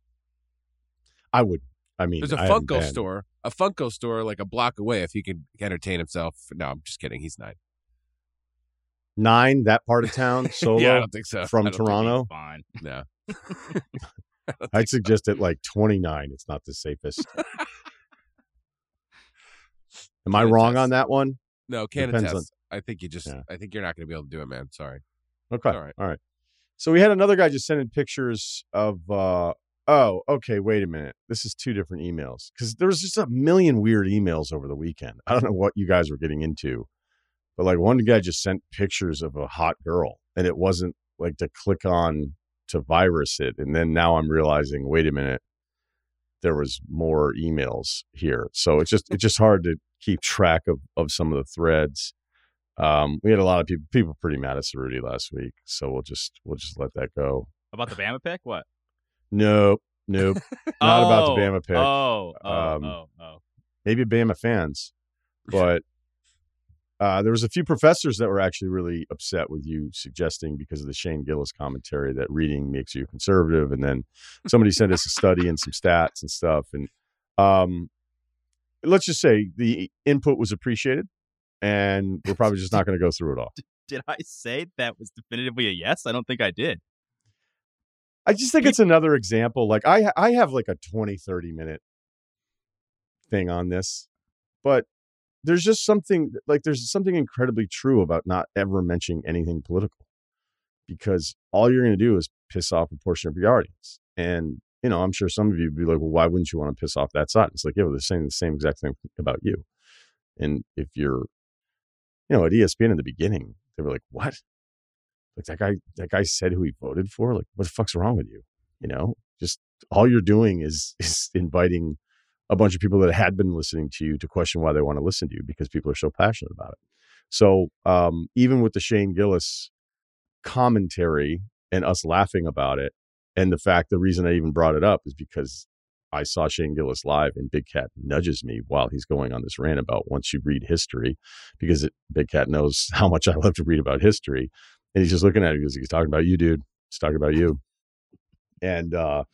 I would. I mean, There's a I Funko store, a Funko store like a block away. If he could entertain himself. No, I'm just kidding. He's nine. Nine, that part of town, solo yeah, I don't think so. from I don't think Toronto. Fine. No. I'd suggest at like 29. It's not the safest. Am I wrong attest. on that one? No, can't Depends attest. I think you just. Yeah. I think you're not going to be able to do it, man. Sorry. Okay. all right. All right. So we had another guy just sending pictures of uh oh, okay, wait a minute. This is two different emails. Because there was just a million weird emails over the weekend. I don't know what you guys were getting into. But like one guy just sent pictures of a hot girl and it wasn't like to click on to virus it, and then now I'm realizing, wait a minute, there was more emails here. So it's just it's just hard to keep track of of some of the threads. Um, we had a lot of people people pretty mad at Ceruti last week, so we'll just we'll just let that go. About the Bama pick? What? Nope, nope, not about the Oh, Bama pick. Oh, oh, Um, oh, oh. maybe Bama fans, but uh, there was a few professors that were actually really upset with you suggesting because of the Shane Gillis commentary that reading makes you conservative, and then somebody sent us a study and some stats and stuff, and um, let's just say the input was appreciated, and we're probably just not going to go through it all. Did I say that was definitively a yes? I don't think I did. I just think it's another example. Like I I have like a 20, 30 minute thing on this, but there's just something like there's something incredibly true about not ever mentioning anything political because all you're going to do is piss off a portion of your audience. And, you know, I'm sure some of you would be like, well, why wouldn't you want to piss off that side? It's like, yeah, well, they're saying the same exact thing about you. And if you're, you know, at ESPN in the beginning, they were like, what? Like that guy, that guy said who he voted for. Like, what the fuck's wrong with you? You know, just all you're doing is is inviting a bunch of people that had been listening to you to question why they want to listen to you because people are so passionate about it. So um, even with the Shane Gillis commentary and us laughing about it, and the fact the reason I even brought it up is because I saw Shane Gillis live and Big Cat nudges me while he's going on this rant about once you read history, because it, Big Cat knows how much I love to read about history. And he's just looking at it because he's talking about you, dude. He's talking about you. And uh,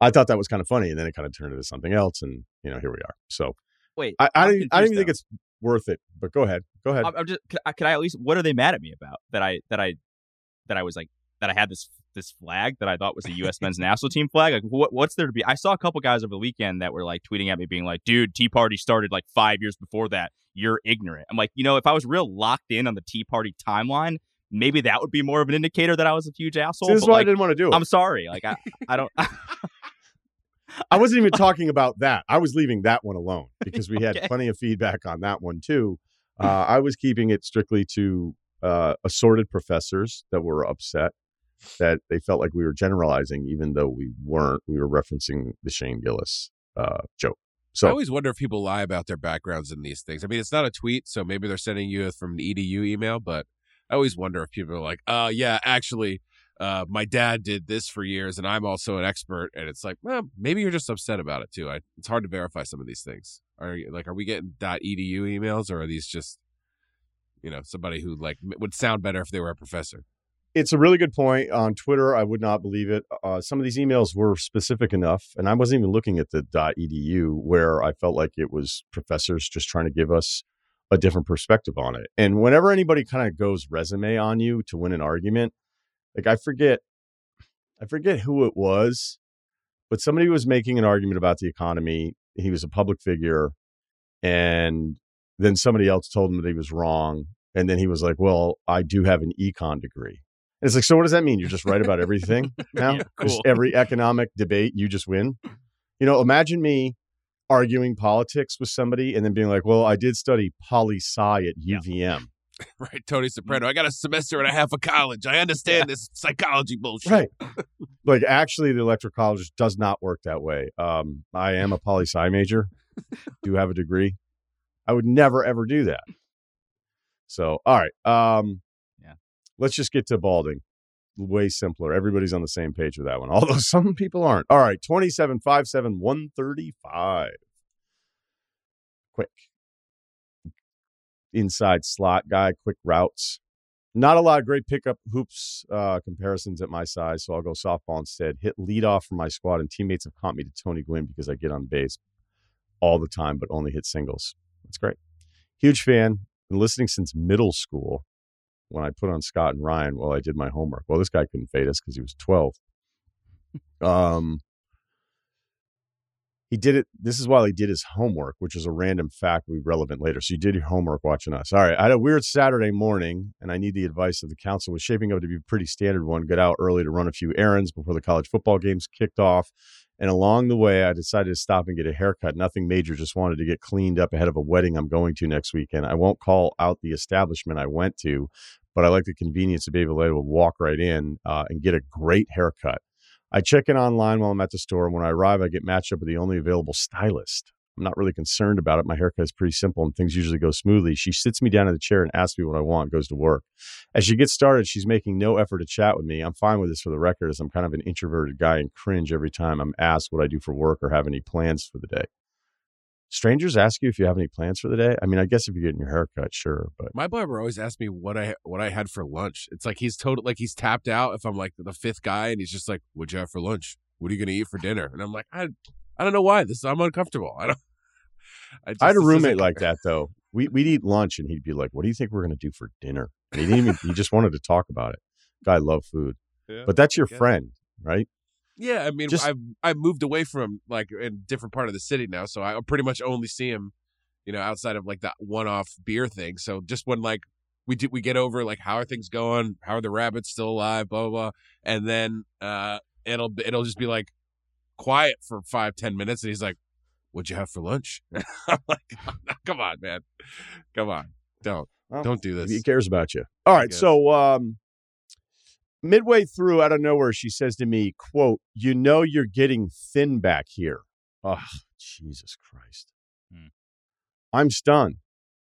I thought that was kind of funny. And then it kind of turned into something else. And, you know, here we are. So Wait, I, I, don't, even- I don't even confused think it's worth it, but go ahead. Go ahead. I'm, I'm just. Could I, could I at least? What are they mad at me about? That I that I that I was like that I had this this flag that I thought was the U.S. men's national team flag. Like, what what's there to be? I saw a couple guys over the weekend that were like tweeting at me, being like, "Dude, Tea Party started like five years before that. You're ignorant." I'm like, you know, if I was real locked in on the Tea Party timeline, maybe that would be more of an indicator that I was a huge asshole. This is why I didn't want to do it. I'm sorry. Like, I I don't. I wasn't even talking about that. I was leaving that one alone because we had Okay. plenty of feedback on that one too. Uh, I was keeping it strictly to uh, assorted professors that were upset that they felt like we were generalizing, even though we weren't. We were referencing the Shane Gillis uh, joke. So I always wonder if people lie about their backgrounds in these things. I mean, it's not a tweet, so maybe they're sending you from an edu email, but I always wonder if people are like, "Oh, yeah, actually, uh, my dad did this for years, and I'm also an expert." And it's like, well, maybe you're just upset about it too. I, it's hard to verify some of these things. Are you, like, are we getting .edu emails, or are these just, you know, somebody who like would sound better if they were a professor? It's a really good point on Twitter. I would not believe it. Uh, some of these emails were specific enough, and I wasn't even looking at the .edu where I felt like it was professors just trying to give us a different perspective on it. And whenever anybody kind of goes resume on you to win an argument, like I forget, I forget who it was, but somebody was making an argument about the economy. He was a public figure, and then somebody else told him that he was wrong. And then he was like, "Well, I do have an econ degree." It's like, so what does that mean? You're just right about everything now? Yeah, Just cool. every economic debate, you just win. You know, imagine me arguing politics with somebody and then being like, "Well, I did study poli sci at UVM." Right, Tony Soprano. I got a semester and a half of college. I understand this psychology bullshit. Right. like actually the electoral college does not work that way. Um, I am a poli sci major, do have a degree. I would never ever do that. So, all right. Um, Yeah. Let's just get to balding. Way simpler. Everybody's on the same page with that one, although some people aren't. All right. 27 5 7 135. Quick. Inside slot guy, quick routes. Not a lot of great pickup hoops uh, comparisons at my size, so I'll go softball instead. Hit lead off for my squad, and teammates have caught me to Tony Gwynn because I get on base all the time, but only hit singles. That's great. Huge fan. Been listening since middle school when I put on Scott and Ryen while I did my homework. Well, this guy couldn't fade us because he was 12. Um, he did it. This is while he did his homework, which is a random fact be relevant later. So you did your homework watching us. All right. I had a weird Saturday morning, and I need the advice of the council. Was shaping up to be a pretty standard one. Get out early to run a few errands before the college football games kicked off. And along the way, I decided to stop and get a haircut. Nothing major, just wanted to get cleaned up ahead of a wedding I'm going to next weekend. I won't call out the establishment I went to, but I like the convenience to be able to walk right in uh, and get a great haircut. I check in online while I'm at the store, and when I arrive, I get matched up with the only available stylist. I'm not really concerned about it. My haircut is pretty simple and things usually go smoothly. She sits me down in the chair and asks me what I want, goes to work. As she gets started, she's making no effort to chat with me. I'm fine with this for the record, as I'm kind of an introverted guy and cringe every time I'm asked what I do for work or have any plans for the day. Strangers ask you if you have any plans for the day. I mean, I guess if you're getting your haircut, sure, but My barber always asks me what I what I had for lunch. It's like he's total like he's tapped out if I'm like the fifth guy and he's just like, What'd you have for lunch? What are you gonna eat for dinner? And I'm like, I I don't know why. This I'm uncomfortable. I don't I, just, I had a roommate like that though. We we'd eat lunch and he'd be like, "What do you think we're going to do for dinner?" And he didn't even. he just wanted to talk about it. Guy loved food, Yeah, but that's your I guess. friend, right? Yeah, I mean, Just- I've I've moved away from like in a different part of the city now, so I pretty much only see him, you know, outside of like that one-off beer thing. So just when like we do, we get over like how are things going? How are the rabbits still alive? Blah blah, blah. and then uh, it'll it'll just be like quiet for five ten minutes, and he's like, "What'd you have for lunch?" I'm like, "Come on, man, come on, don't Well, don't do this." He cares about you. All right. So, um, midway through, out of nowhere, she says to me, "quote You know, you're getting thin back here." Oh, Jesus Christ! Hmm. I'm stunned.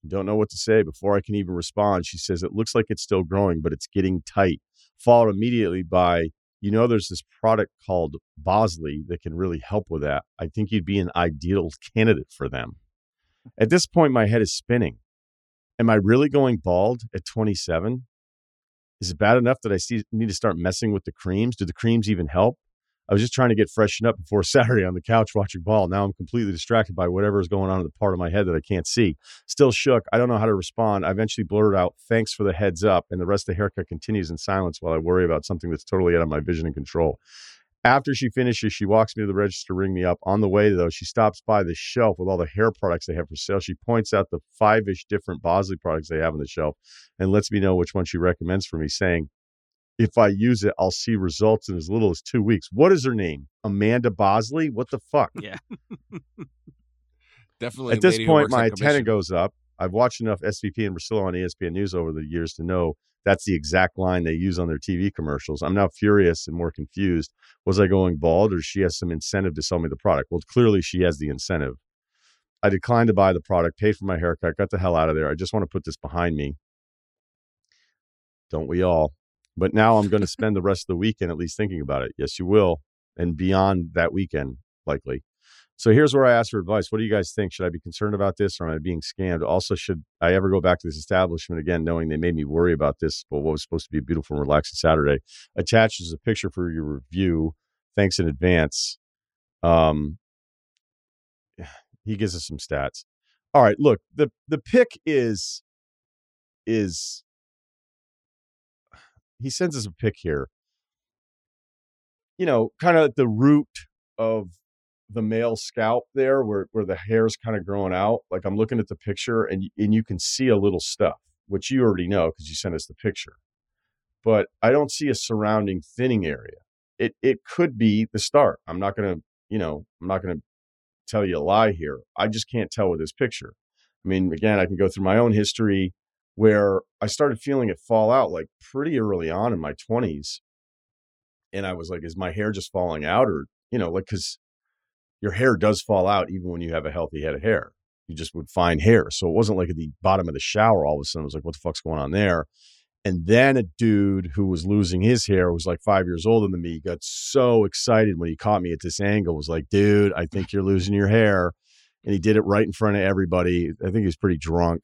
Don't know what to say. Before I can even respond, she says, "It looks like it's still growing, but it's getting tight." Followed immediately by, "You know, there's this product called Bosley that can really help with that. I think you'd be an ideal candidate for them." At this point, my head is spinning. Am I really going bald at 27? Is it bad enough that I see, need to start messing with the creams? Do the creams even help? I was just trying to get freshened up before Saturday on the couch watching ball. Now I'm completely distracted by whatever is going on in the part of my head that I can't see. Still shook. I don't know how to respond. I eventually blurted out, thanks for the heads up. And the rest of the haircut continues in silence while I worry about something that's totally out of my vision and control. After she finishes, she walks me to the register to ring me up. On the way, though, she stops by the shelf with all the hair products they have for sale. She points out the five ish different Bosley products they have on the shelf and lets me know which one she recommends for me, saying, if I use it, I'll see results in as little as two weeks. What is her name? Amanda Bosley? What the fuck? Yeah. Definitely. At this point, my commission. antenna goes up. I've watched enough SVP and Russillo on ESPN News over the years to know that's the exact line they use on their TV commercials. I'm now furious and more confused. Was I going bald or she has some incentive to sell me the product? Well, clearly she has the incentive. I declined to buy the product, paid for my haircut, got the hell out of there. I just want to put this behind me. Don't we all? But now I'm going to spend the rest of the weekend at least thinking about it. Yes, you will. And beyond that weekend, likely. So here's where I ask for advice. What do you guys think? Should I be concerned about this or am I being scammed? Also, should I ever go back to this establishment again, knowing they made me worry about this, but what was supposed to be a beautiful and relaxing Saturday? Attached is a picture for your review. Thanks in advance. Um, he gives us some stats. All right, look, the the pick is is he sends us a pic here. You know, kind of at the root of the male scalp there where, where the hair's kind of growing out. Like I'm looking at the picture and, and you can see a little stuff, which you already know because you sent us the picture. But I don't see a surrounding thinning area. It it could be the start. I'm not gonna, you know, I'm not gonna tell you a lie here. I just can't tell with this picture. I mean, again, I can go through my own history where I started feeling it fall out like pretty early on in my 20s. And I was like, is my hair just falling out? Or, you know, like, because your hair does fall out even when you have a healthy head of hair. You just would find hair. So it wasn't like at the bottom of the shower all of a sudden. It was like, what the fuck's going on there? And then a dude who was losing his hair was like five years older than me. Got so excited when he caught me at this angle. Was like, dude, I think you're losing your hair. And he did it right in front of everybody. I think he was pretty drunk.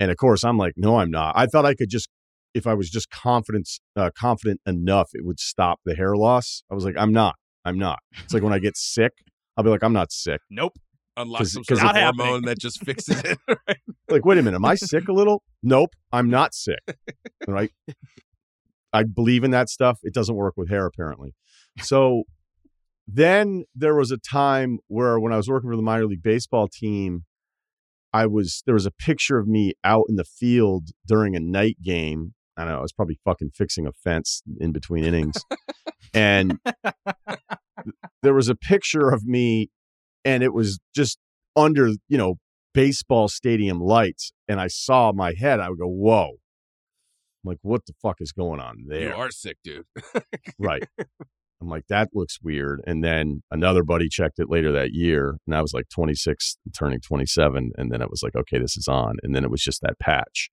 And of course, I'm like, no, I'm not. I thought I could just, if I was just confidence, uh, confident enough, it would stop the hair loss. I was like, I'm not. I'm not. It's like when I get sick, I'll be like, I'm not sick. Nope. Unlock 'Cause- some 'cause sort of Not hormone that just fixes it. right? Like, wait a minute, am I sick a little? Nope, I'm not sick. Right? I believe in that stuff. It doesn't work with hair, apparently. So then there was a time where when I was working for the minor league baseball team, I was there was a picture of me out in the field during a night game. I don't know, I was probably fucking fixing a fence in between innings. and there was a picture of me and it was just under, you know, baseball stadium lights and I saw my head, I would go, whoa. I'm like, what the fuck is going on there?" You are sick, dude. Right. I'm like, that looks weird. And then another buddy checked it later that year, and I was like 26, turning 27. And then it was like, okay, this is on. And then it was just that patch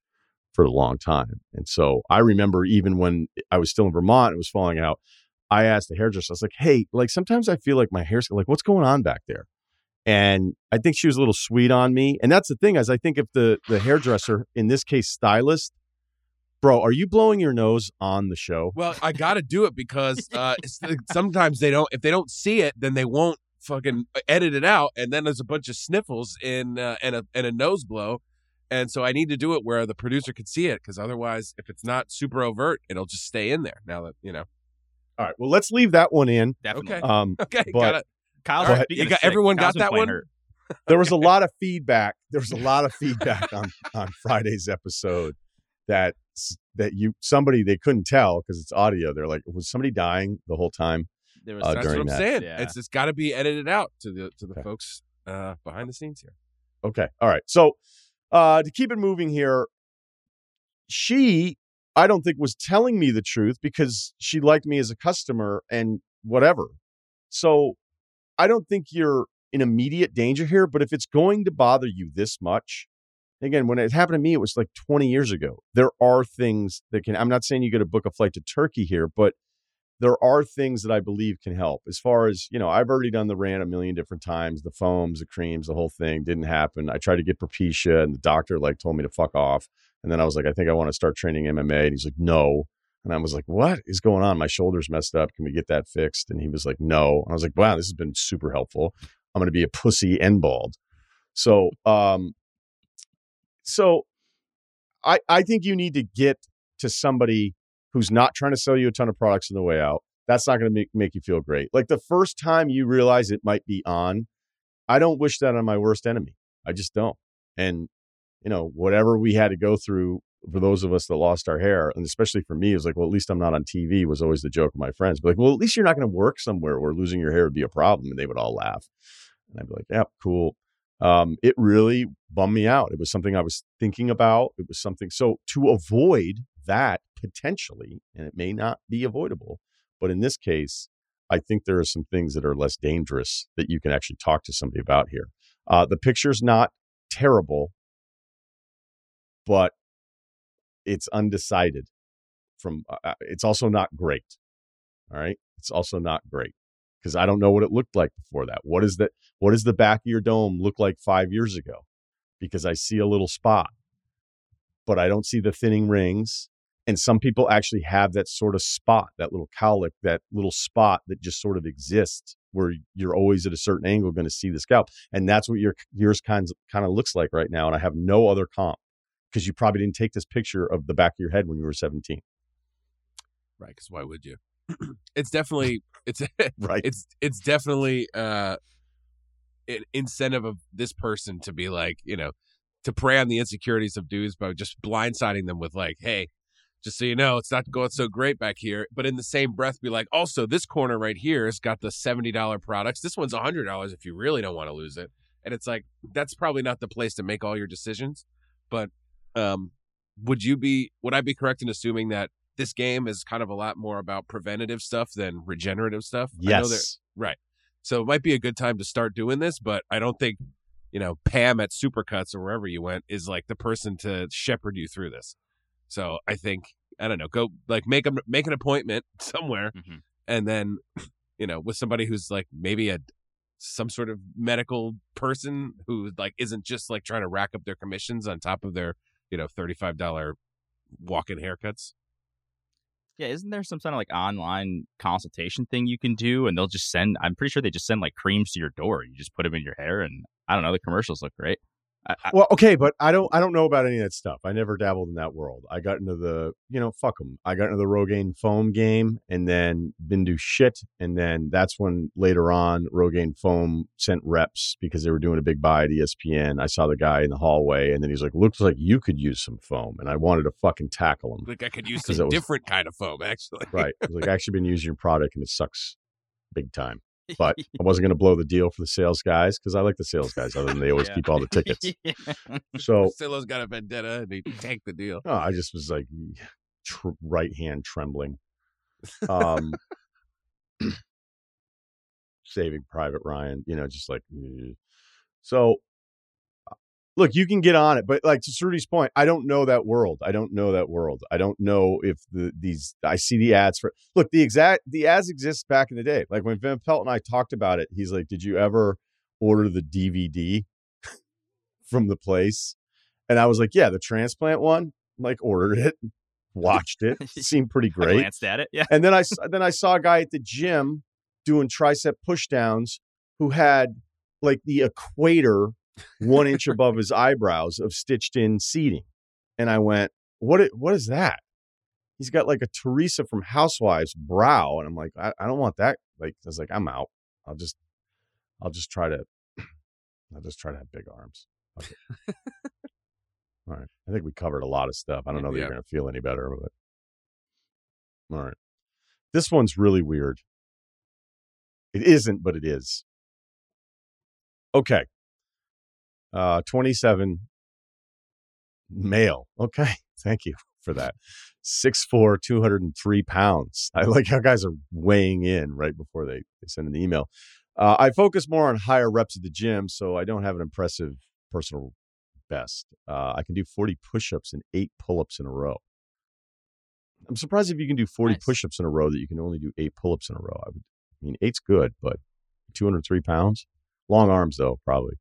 for a long time. And so I remember even when I was still in Vermont, it was falling out. I asked the hairdresser, I was like, hey, like sometimes I feel like my hair's like, what's going on back there? And I think she was a little sweet on me. And that's the thing is I think if the the hairdresser, in this case stylist, bro, are you blowing your nose on the show? Well, I got to do it because uh, sometimes they don't. If they don't see it, then they won't fucking edit it out, and then there's a bunch of sniffles in uh, and a and a nose blow, and so I need to do it where the producer could see it because otherwise, if it's not super overt, it'll just stay in there. Now that you know. All right. Well, let's leave that one in. Definitely. Okay. Um, Okay, But- got it. Kyle's All right, you got- sick, everyone got Kyle's been that one? hurt. there was a lot of feedback. There was a lot of feedback on on Friday's episode that that you somebody they couldn't tell because it's audio. They're like, was somebody dying the whole time? There was Uh, That's what I'm that. saying. Yeah. It's it's got to be edited out to the to the Okay. folks uh, behind the scenes here. Okay. All right. So uh to keep it moving here, she I don't think was telling me the truth because she liked me as a customer and whatever. So I don't think you're in immediate danger here, but if it's going to bother you this much, again, when it happened to me, it was like 20 years ago. There are things that can, I'm not saying you got to book a flight to Turkey here, but there are things that I believe can help. As far as, you know, I've already done the rant a million different times, the foams, the creams, the whole thing didn't happen. I tried to get Propecia and the doctor like told me to fuck off. And then I was like, I think I want to start training MMA. And he's like, no. And I was like, what is going on? My shoulder's messed up. Can we get that fixed? And he was like, no. And I was like, wow, this has been super helpful. I'm going to be a pussy and bald. So, um, so I, I think you need to get to somebody who's not trying to sell you a ton of products on the way out. That's not going to make, make you feel great. Like the first time you realize it might be on, I don't wish that on my worst enemy. I just don't. And, you know, whatever we had to go through for those of us that lost our hair, and especially for me, it was like, well, at least I'm not on TV was always the joke of my friends. But like, well, at least you're not going to work somewhere where losing your hair would be a problem. And they would all laugh. And I'd be like, yep, cool. Um, it really bummed me out. It was something I was thinking about. It was something. So to avoid that potentially, and it may not be avoidable, but in this case, I think there are some things that are less dangerous that you can actually talk to somebody about here. Uh, the picture's not terrible, but it's undecided. From uh, uh, it's also not great. All right, it's also not great because I don't know what it looked like before that. What is that? What does the back of your dome look like five years ago? Because I see a little spot, but I don't see the thinning rings. And some people actually have that sort of spot, that little cowlick, that little spot that just sort of exists where you're always at a certain angle going to see the scalp. And that's what your yours kind of, kind of looks like right now. And I have no other comp because you probably didn't take this picture of the back of your head when you were 17. Right? Because why would you? It's definitely it's Right. it's it's definitely uh an incentive of this person to be like you know to prey on the insecurities of dudes by just blindsiding them with like hey just so you know it's not going so great back here. But in the same breath be like also this corner right here has got the $70 products. This one's $100 if you really don't want to lose it. And it's like that's probably not the place to make all your decisions but um would you be would i be correct in assuming that this game is kind of a lot more about preventative stuff than regenerative stuff I know Yes. Right. So it might be a good time to start doing this, but I don't think, you know, Pam at Supercuts or wherever you went is like the person to shepherd you through this. So I think I don't know, go like make a make an appointment somewhere, Mhm. and then you know with somebody who's like maybe a some sort of medical person who like isn't just like trying to rack up their commissions on top of their you know thirty five dollar walk-in haircuts. Yeah, isn't there some kind of like online consultation thing you can do, and they'll just send? I'm pretty sure they just send like creams to your door. You just put them in your hair, and I don't know. The commercials look great. I, I, Well, okay, but I don't I don't know about any of that stuff. I never dabbled in that world. I got into the, you know, fuck them. I got into the Rogaine foam game and then didn't do shit. And then that's when later on Rogaine foam sent reps because they were doing a big buy at ESPN. I saw the guy in the hallway and then he's like, looks like you could use some foam. And I wanted to fucking tackle him. Like I could use some it was- different kind of foam actually. Right. Like, I actually been using your product and it sucks big time. But I wasn't going to blow the deal for the sales guys because I like the sales guys other than they always Yeah. keep all the tickets. Yeah. So Silo's got a vendetta and he tanked the deal. Oh, I just was like tr- right hand trembling. Um, Saving Private Ryan, you know, just like eh. so. Look, you can get on it, but like to Rudy's point, I don't know that world. I don't know that world. I don't know if the these. I see the ads for. Look, the exact the ads exist back in the day. Like when Van Pelt and I talked about it, he's like, "Did you ever order the DVD from the place?" And I was like, "Yeah, the transplant one." Like ordered it, watched it, seemed pretty I great. glanced at it. Yeah. And then I then I saw a guy at the gym doing tricep pushdowns who had like the equator one inch above his eyebrows of stitched in seating, and I went, "What? What is that?" He's got like a Teresa from Housewives brow, and I'm like, I, I don't want that. Like, I was like, I'm out. I'll just, I'll just try to, I'll just try to have big arms. Okay. All right. I think we covered a lot of stuff. I don't know that Yeah. you're going to feel any better, but all right. This one's really weird. It isn't, but it is. Okay. Uh 27 male. Okay. Thank you for that. 6'4, 203 pounds. I like how guys are weighing in right before they, they send an email. Uh, I focus more on higher reps at the gym, so I don't have an impressive personal best. Uh, I can do 40 push ups and eight pull ups in a row. I'm surprised if you can do 40 Nice. push ups in a row that you can only do eight pull ups in a row. I would, I mean, eight's good, but 203 pounds, long arms though, probably.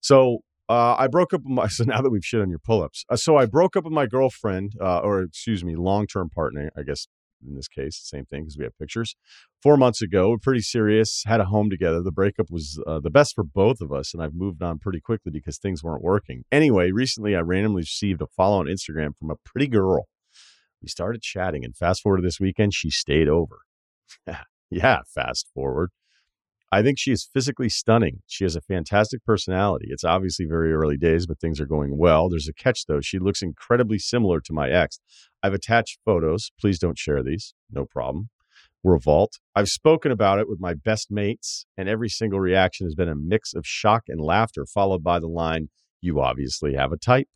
So uh, I broke up with my. So now that we've shit on your pull ups, uh, so I broke up with my girlfriend, uh, or excuse me, long term partner, I guess in this case, same thing because we have pictures. Four months ago, we're pretty serious, had a home together. The breakup was uh, the best for both of us, and I've moved on pretty quickly because things weren't working. Anyway, recently I randomly received a follow on Instagram from a pretty girl. We started chatting, and fast forward to this weekend, she stayed over. yeah, fast forward. I think she is physically stunning. She has a fantastic personality. It's obviously very early days, but things are going well. There's a catch, though. She looks incredibly similar to my ex. I've attached photos. Please don't share these. No problem. We're vault. I've spoken about it with my best mates, and every single reaction has been a mix of shock and laughter, followed by the line, You obviously have a type.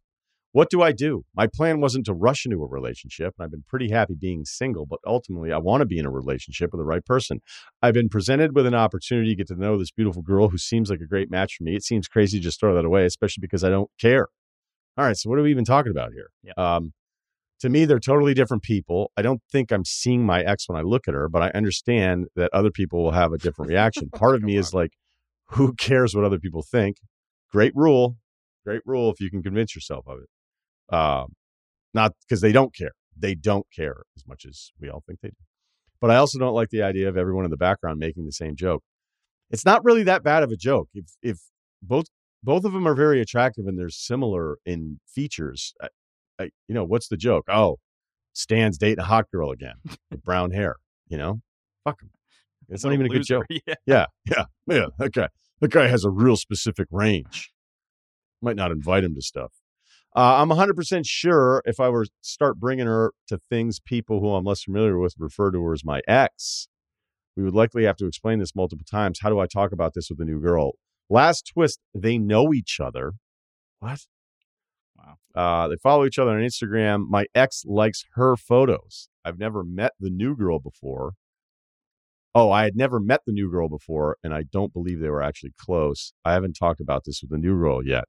What do I do? My plan wasn't to rush into a relationship, and I've been pretty happy being single, but ultimately I want to be in a relationship with the right person. I've been presented with an opportunity to get to know this beautiful girl who seems like a great match for me. It seems crazy to just throw that away, especially because I don't care. All right, so what are we even talking about here? Yep. Um, to me, they're totally different people. I don't think I'm seeing my ex when I look at her, but I understand that other people will have a different reaction. Part of me Come is like, who cares what other people think? Great rule. Great rule if you can convince yourself of it. Um, not because they don't care. They don't care as much as we all think they do. But I also don't like the idea of everyone in the background making the same joke. It's not really that bad of a joke. If if both both of them are very attractive and they're similar in features, I, I, you know, what's the joke? Oh, Stan's dating a hot girl again with brown hair. You know, fuck him. It's not even a good joke. Yeah. Yeah, yeah, yeah. That guy, that guy has a real specific range. Might not invite him to stuff. Uh, I'm 100% sure if I were to start bringing her to things people who I'm less familiar with refer to her as my ex, we would likely have to explain this multiple times. How do I talk about this with a new girl? Last twist, they know each other. What? Wow. Uh, they follow each other on Instagram. My ex likes her photos. I've never met the new girl before. Oh, I had never met the new girl before, and I don't believe they were actually close. I haven't talked about this with the new girl yet.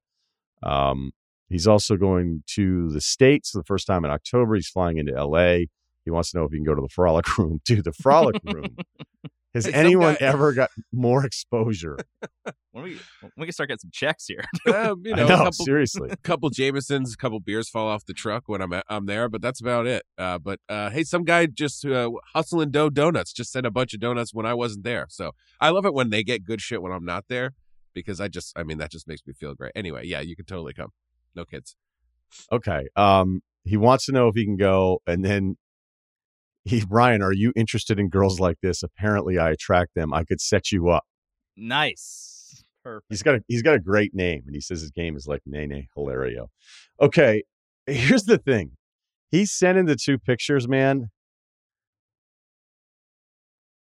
Um, he's also going to the States for the first time in October. He's flying into LA. He wants to know if he can go to the frolic room. Dude, the frolic room. Has Hey, anyone guy- ever got more exposure? When we when we can start getting some checks here. Um, you I know, know, a couple, seriously. couple Jamesons, a couple beers fall off the truck when I'm I'm there, but that's about it. Uh, but uh, hey, some guy just uh, hustling dough donuts just sent a bunch of donuts when I wasn't there. So I love it when they get good shit when I'm not there because I just I mean that just makes me feel great. Anyway, yeah, you can totally come. No kids. Okay. Um, he wants to know if he can go, and then he, Ryen, are you interested in girls like this? Apparently, I attract them. I could set you up. nice. Perfect. He's got a he's got a great name, and he says his game is like Nene Hilario. Okay, here's the thing. He's sending the two pictures, man.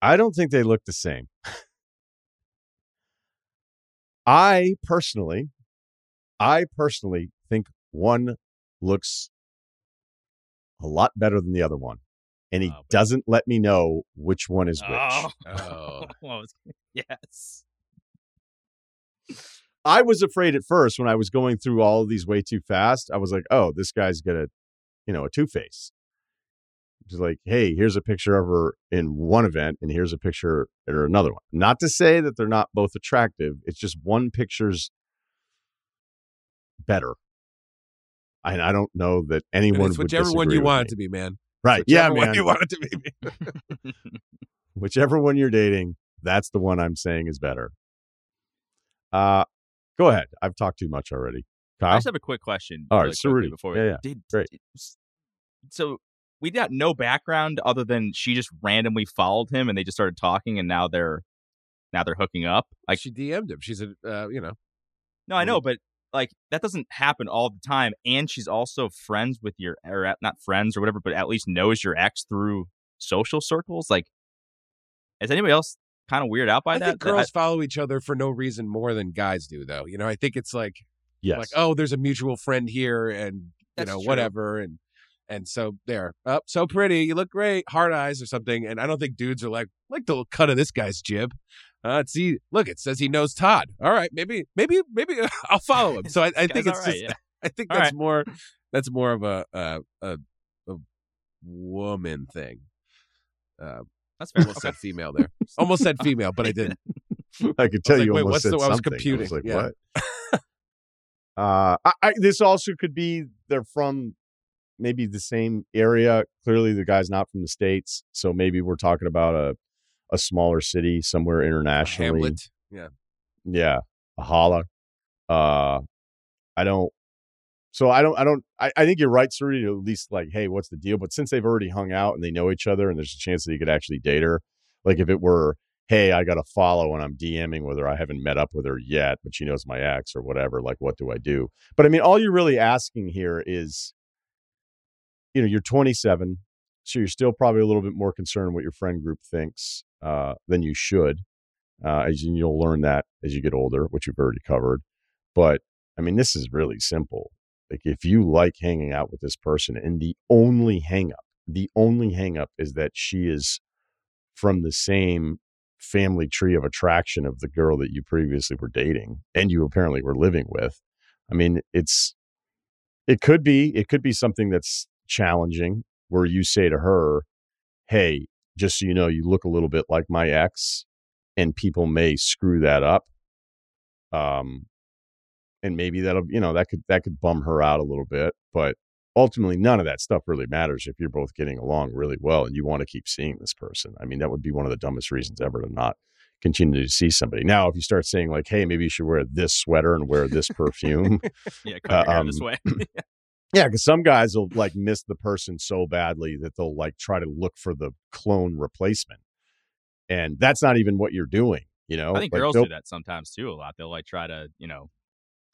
I don't think they look the same. I personally, I personally think one looks a lot better than the other one. and he Oh, doesn't let me know which one is which. Oh, Oh. Yes. I was afraid at first when I was going through all of these way too fast. I was like, oh, this guy's gonna, you know, a two face. Just like, hey, here's a picture of her in one event, and here's a picture at another one. Not to say that they're not both attractive. It's just one picture's better. And I don't know that anyone it's would whichever one you want me. it to be, man. Right? Yeah, Whichever one man. you want it to be. whichever one you're dating, that's the one I'm saying is better. Uh, go ahead. I've talked too much already. Kyle? I just have a quick question. All right, really so quickly Rudy. before we Yeah, yeah. did Great. did- so we got no background other than she just randomly followed him and they just started talking and now they're now they're hooking up. Like she DM'd him. She's a, uh, you know, no, I know, but like that doesn't happen all the time. And she's also friends with your or not friends or whatever, but at least knows your ex through social circles. Like, is anybody else kind of weird out by I that? think That- girls follow each other for no reason more than guys do, though. You know, I think it's like yes. like oh, there's a mutual friend here, and you That's know true. whatever, and and so there, up, so pretty, you look great, hard eyes or something. And I don't think dudes are like like the cut of this guy's jib. Uh, see, look, it says he knows Todd. All right, maybe, maybe, maybe I'll follow him. So I, I think it's all just, yeah. I think All that's right. more, that's more of a a a, a woman thing. Uh, That's fair. almost Okay. said female there. Almost said female, but I didn't. I could tell like, you wait, almost what's said the- I was something. computing, was like, yeah. what? uh, I, I, this also could be they're from maybe the same area. Clearly, the guy's not from the states, so maybe we're talking about a a smaller city somewhere internationally. Hamlet. Yeah. Yeah, a holla. Uh, I don't. So I don't. I don't. I, I think you're right. To at least like, hey, what's the deal? But since they've already hung out and they know each other, and there's a chance that you could actually date her. Like if it were, hey, I got a follow and I'm DMing with her. I haven't met up with her yet, but she knows my ex or whatever. Like, what do I do? But I mean, all you're really asking here is, you know, you're 27, so you're still probably a little bit more concerned what your friend group thinks uh, than you should. Uh, as you, you'll learn that as you get older, which we've already covered. But I mean, this is really simple. Like, if you like hanging out with this person, and the only hang up, the only hang up is that she is from the same family tree of attraction of the girl that you previously were dating and you apparently were living with. I mean, it's it could be it could be something that's challenging where you say to her, "Hey, just so you know, you look a little bit like my ex," and people may screw that up. Um, and maybe that'll you know that could that could bum her out a little bit, but ultimately none of that stuff really matters if you're both getting along really well and you want to keep seeing this person. I mean, that would be one of the dumbest reasons ever to not continue to see somebody. Now, if you start saying like, "Hey, maybe you should wear this sweater and wear this perfume," Yeah, your hair this um, way. yeah, because some guys will like miss the person so badly that they'll like try to look for the clone replacement, and that's not even what you're doing. You know, I think Like, girls do that sometimes too a lot. They'll like try to, you know,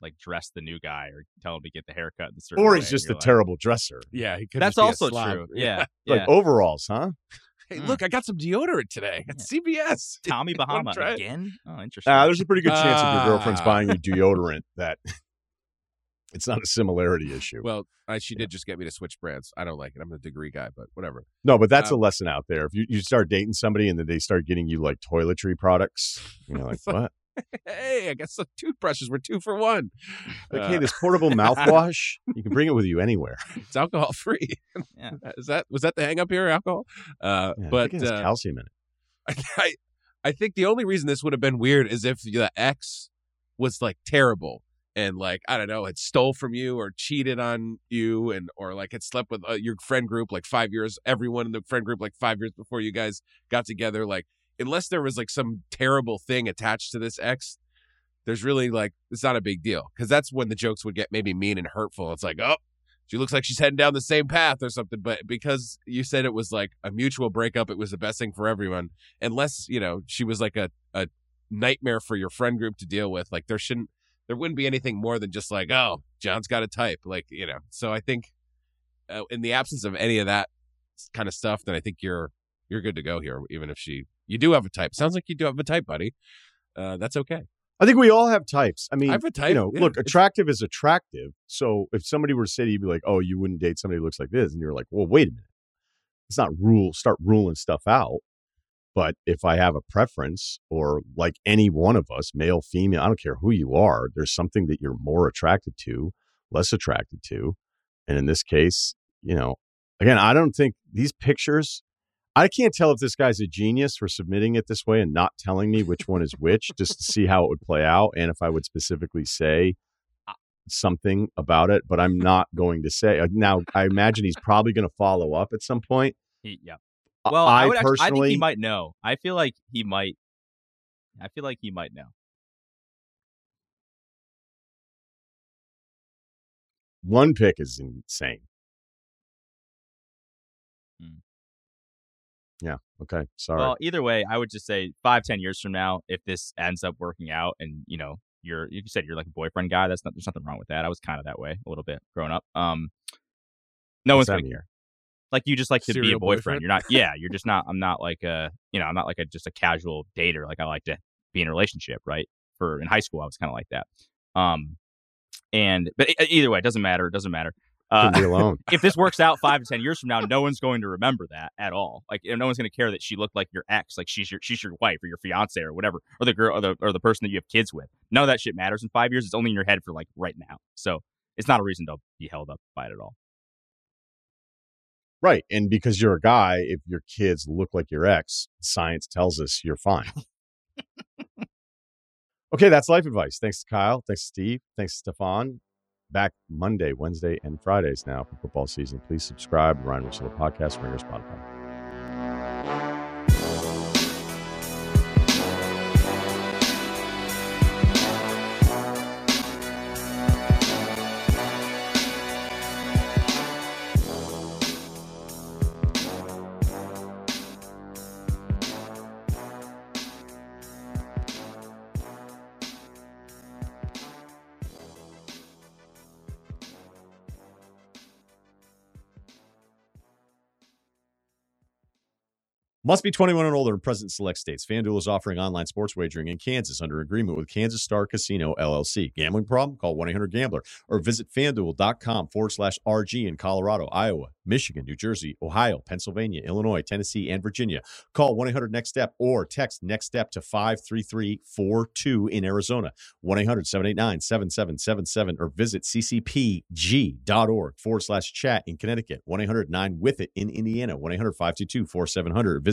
like dress the new guy or tell him to get the haircut. in a certain or he's and just a like, terrible dresser. Yeah, he could. That's just be a also true. Yeah, Like yeah. overalls, huh? Hey, Mm. look, I got some deodorant today at CVS, Tommy Bahama again. Oh, interesting. Uh, there's a pretty good chance if your girlfriend's Ah. buying you deodorant that it's not a similarity issue. Well, I, she did just get me to switch brands. I don't like it. I'm a degree guy, but whatever. no, but that's uh, a lesson out there. If you, you start dating somebody and then they start getting you like toiletry products, you know, like what? Hey, I guess the toothbrushes were two for one. Like, Uh, hey, this portable mouthwash, you can bring it with you anywhere. it's alcohol free. Yeah. Is that was that the hang up here? Alcohol? Uh, Yeah, I but think it has uh, calcium in it. I, I think the only reason this would have been weird is if the ex was like terrible and like I don't know had stole from you or cheated on you and or like had slept with uh, your friend group like five years everyone in the friend group like five years before you guys got together like unless there was like some terrible thing attached to this ex there's really like it's not a big deal because that's when the jokes would get maybe mean and hurtful. It's like oh she looks like she's heading down the same path or something but because you said it was like a mutual breakup it was the best thing for everyone unless you know she was like a, a nightmare for your friend group to deal with like there shouldn't there wouldn't be anything more than just like oh john's got a type like you know so i think uh, in the absence of any of that kind of stuff then i think you're you're good to go here even if she you do have a type sounds like you do have a type buddy uh that's okay I think we all have types. I mean, I have a type, you know, yeah. look, attractive is attractive. So if somebody were to say to you, be like, oh, you wouldn't date somebody who looks like this, and you're like, well, wait a minute. it's not rule start ruling stuff out. But if I have a preference, or like any one of us, male, female, I don't care who you are, there's something that you're more attracted to, less attracted to. And in this case, you know, again, I don't think these pictures, I can't tell if this guy's a genius for submitting it this way and not telling me which one is which, just to see how it would play out. And if I would specifically say uh, something about it, but I'm not going to say. uh, Now, I imagine he's probably going to follow up at some point. Yeah. Well, I, I would actually, I think personally, he might know. I feel like he might. I feel like he might know. one pick is insane. Hmm. Yeah. Okay. Sorry. Well, either way, I would just say five, ten years from now, if this ends up working out, and you know, you're you said you're like a boyfriend guy. That's not. There's nothing wrong with that. I was kind of that way a little bit growing up. Um, no What's one's gonna mean? care. Like you just like to be a boyfriend. boyfriend? You're not. Yeah, you're just not. I'm not like a. You know, I'm not like a just a casual dater. Like I like to be in a relationship. Right. For in high school, I was kind of like that. Um, and but either way, it doesn't matter. It doesn't matter. Uh, Leave me alone. if this works out five to ten years from now, no one's going to remember that at all. Like, no one's going to care that she looked like your ex, like she's your she's your wife or your fiance or whatever, or the girl or the or the person that you have kids with. None of that shit matters in five years. It's only in your head for like right now. So it's not a reason to be held up by it at all. Right. And because you're a guy, if your kids look like your ex, science tells us you're fine. okay, that's life advice. Thanks to Kyle. Thanks to Steve. Thanks to Stefan. Back Monday, Wednesday, and Fridays now for football season. Please subscribe. To Ryen Russillo Podcast, Ringer Spotify. Must be 21 and older in present select states. FanDuel is offering online sports wagering in Kansas under agreement with Kansas Star Casino LLC. Gambling problem? Call 1 800 Gambler or visit fanduel.com forward slash RG in Colorado, Iowa, Michigan, New Jersey, Ohio, Pennsylvania, Illinois, Tennessee, and Virginia. Call 1 800 Next Step or text Next Step to 53342 in Arizona, 1 800 789 7777, or visit ccpg.org forward slash chat in Connecticut, 1 800 9 with it in Indiana, 1 800 522 4700.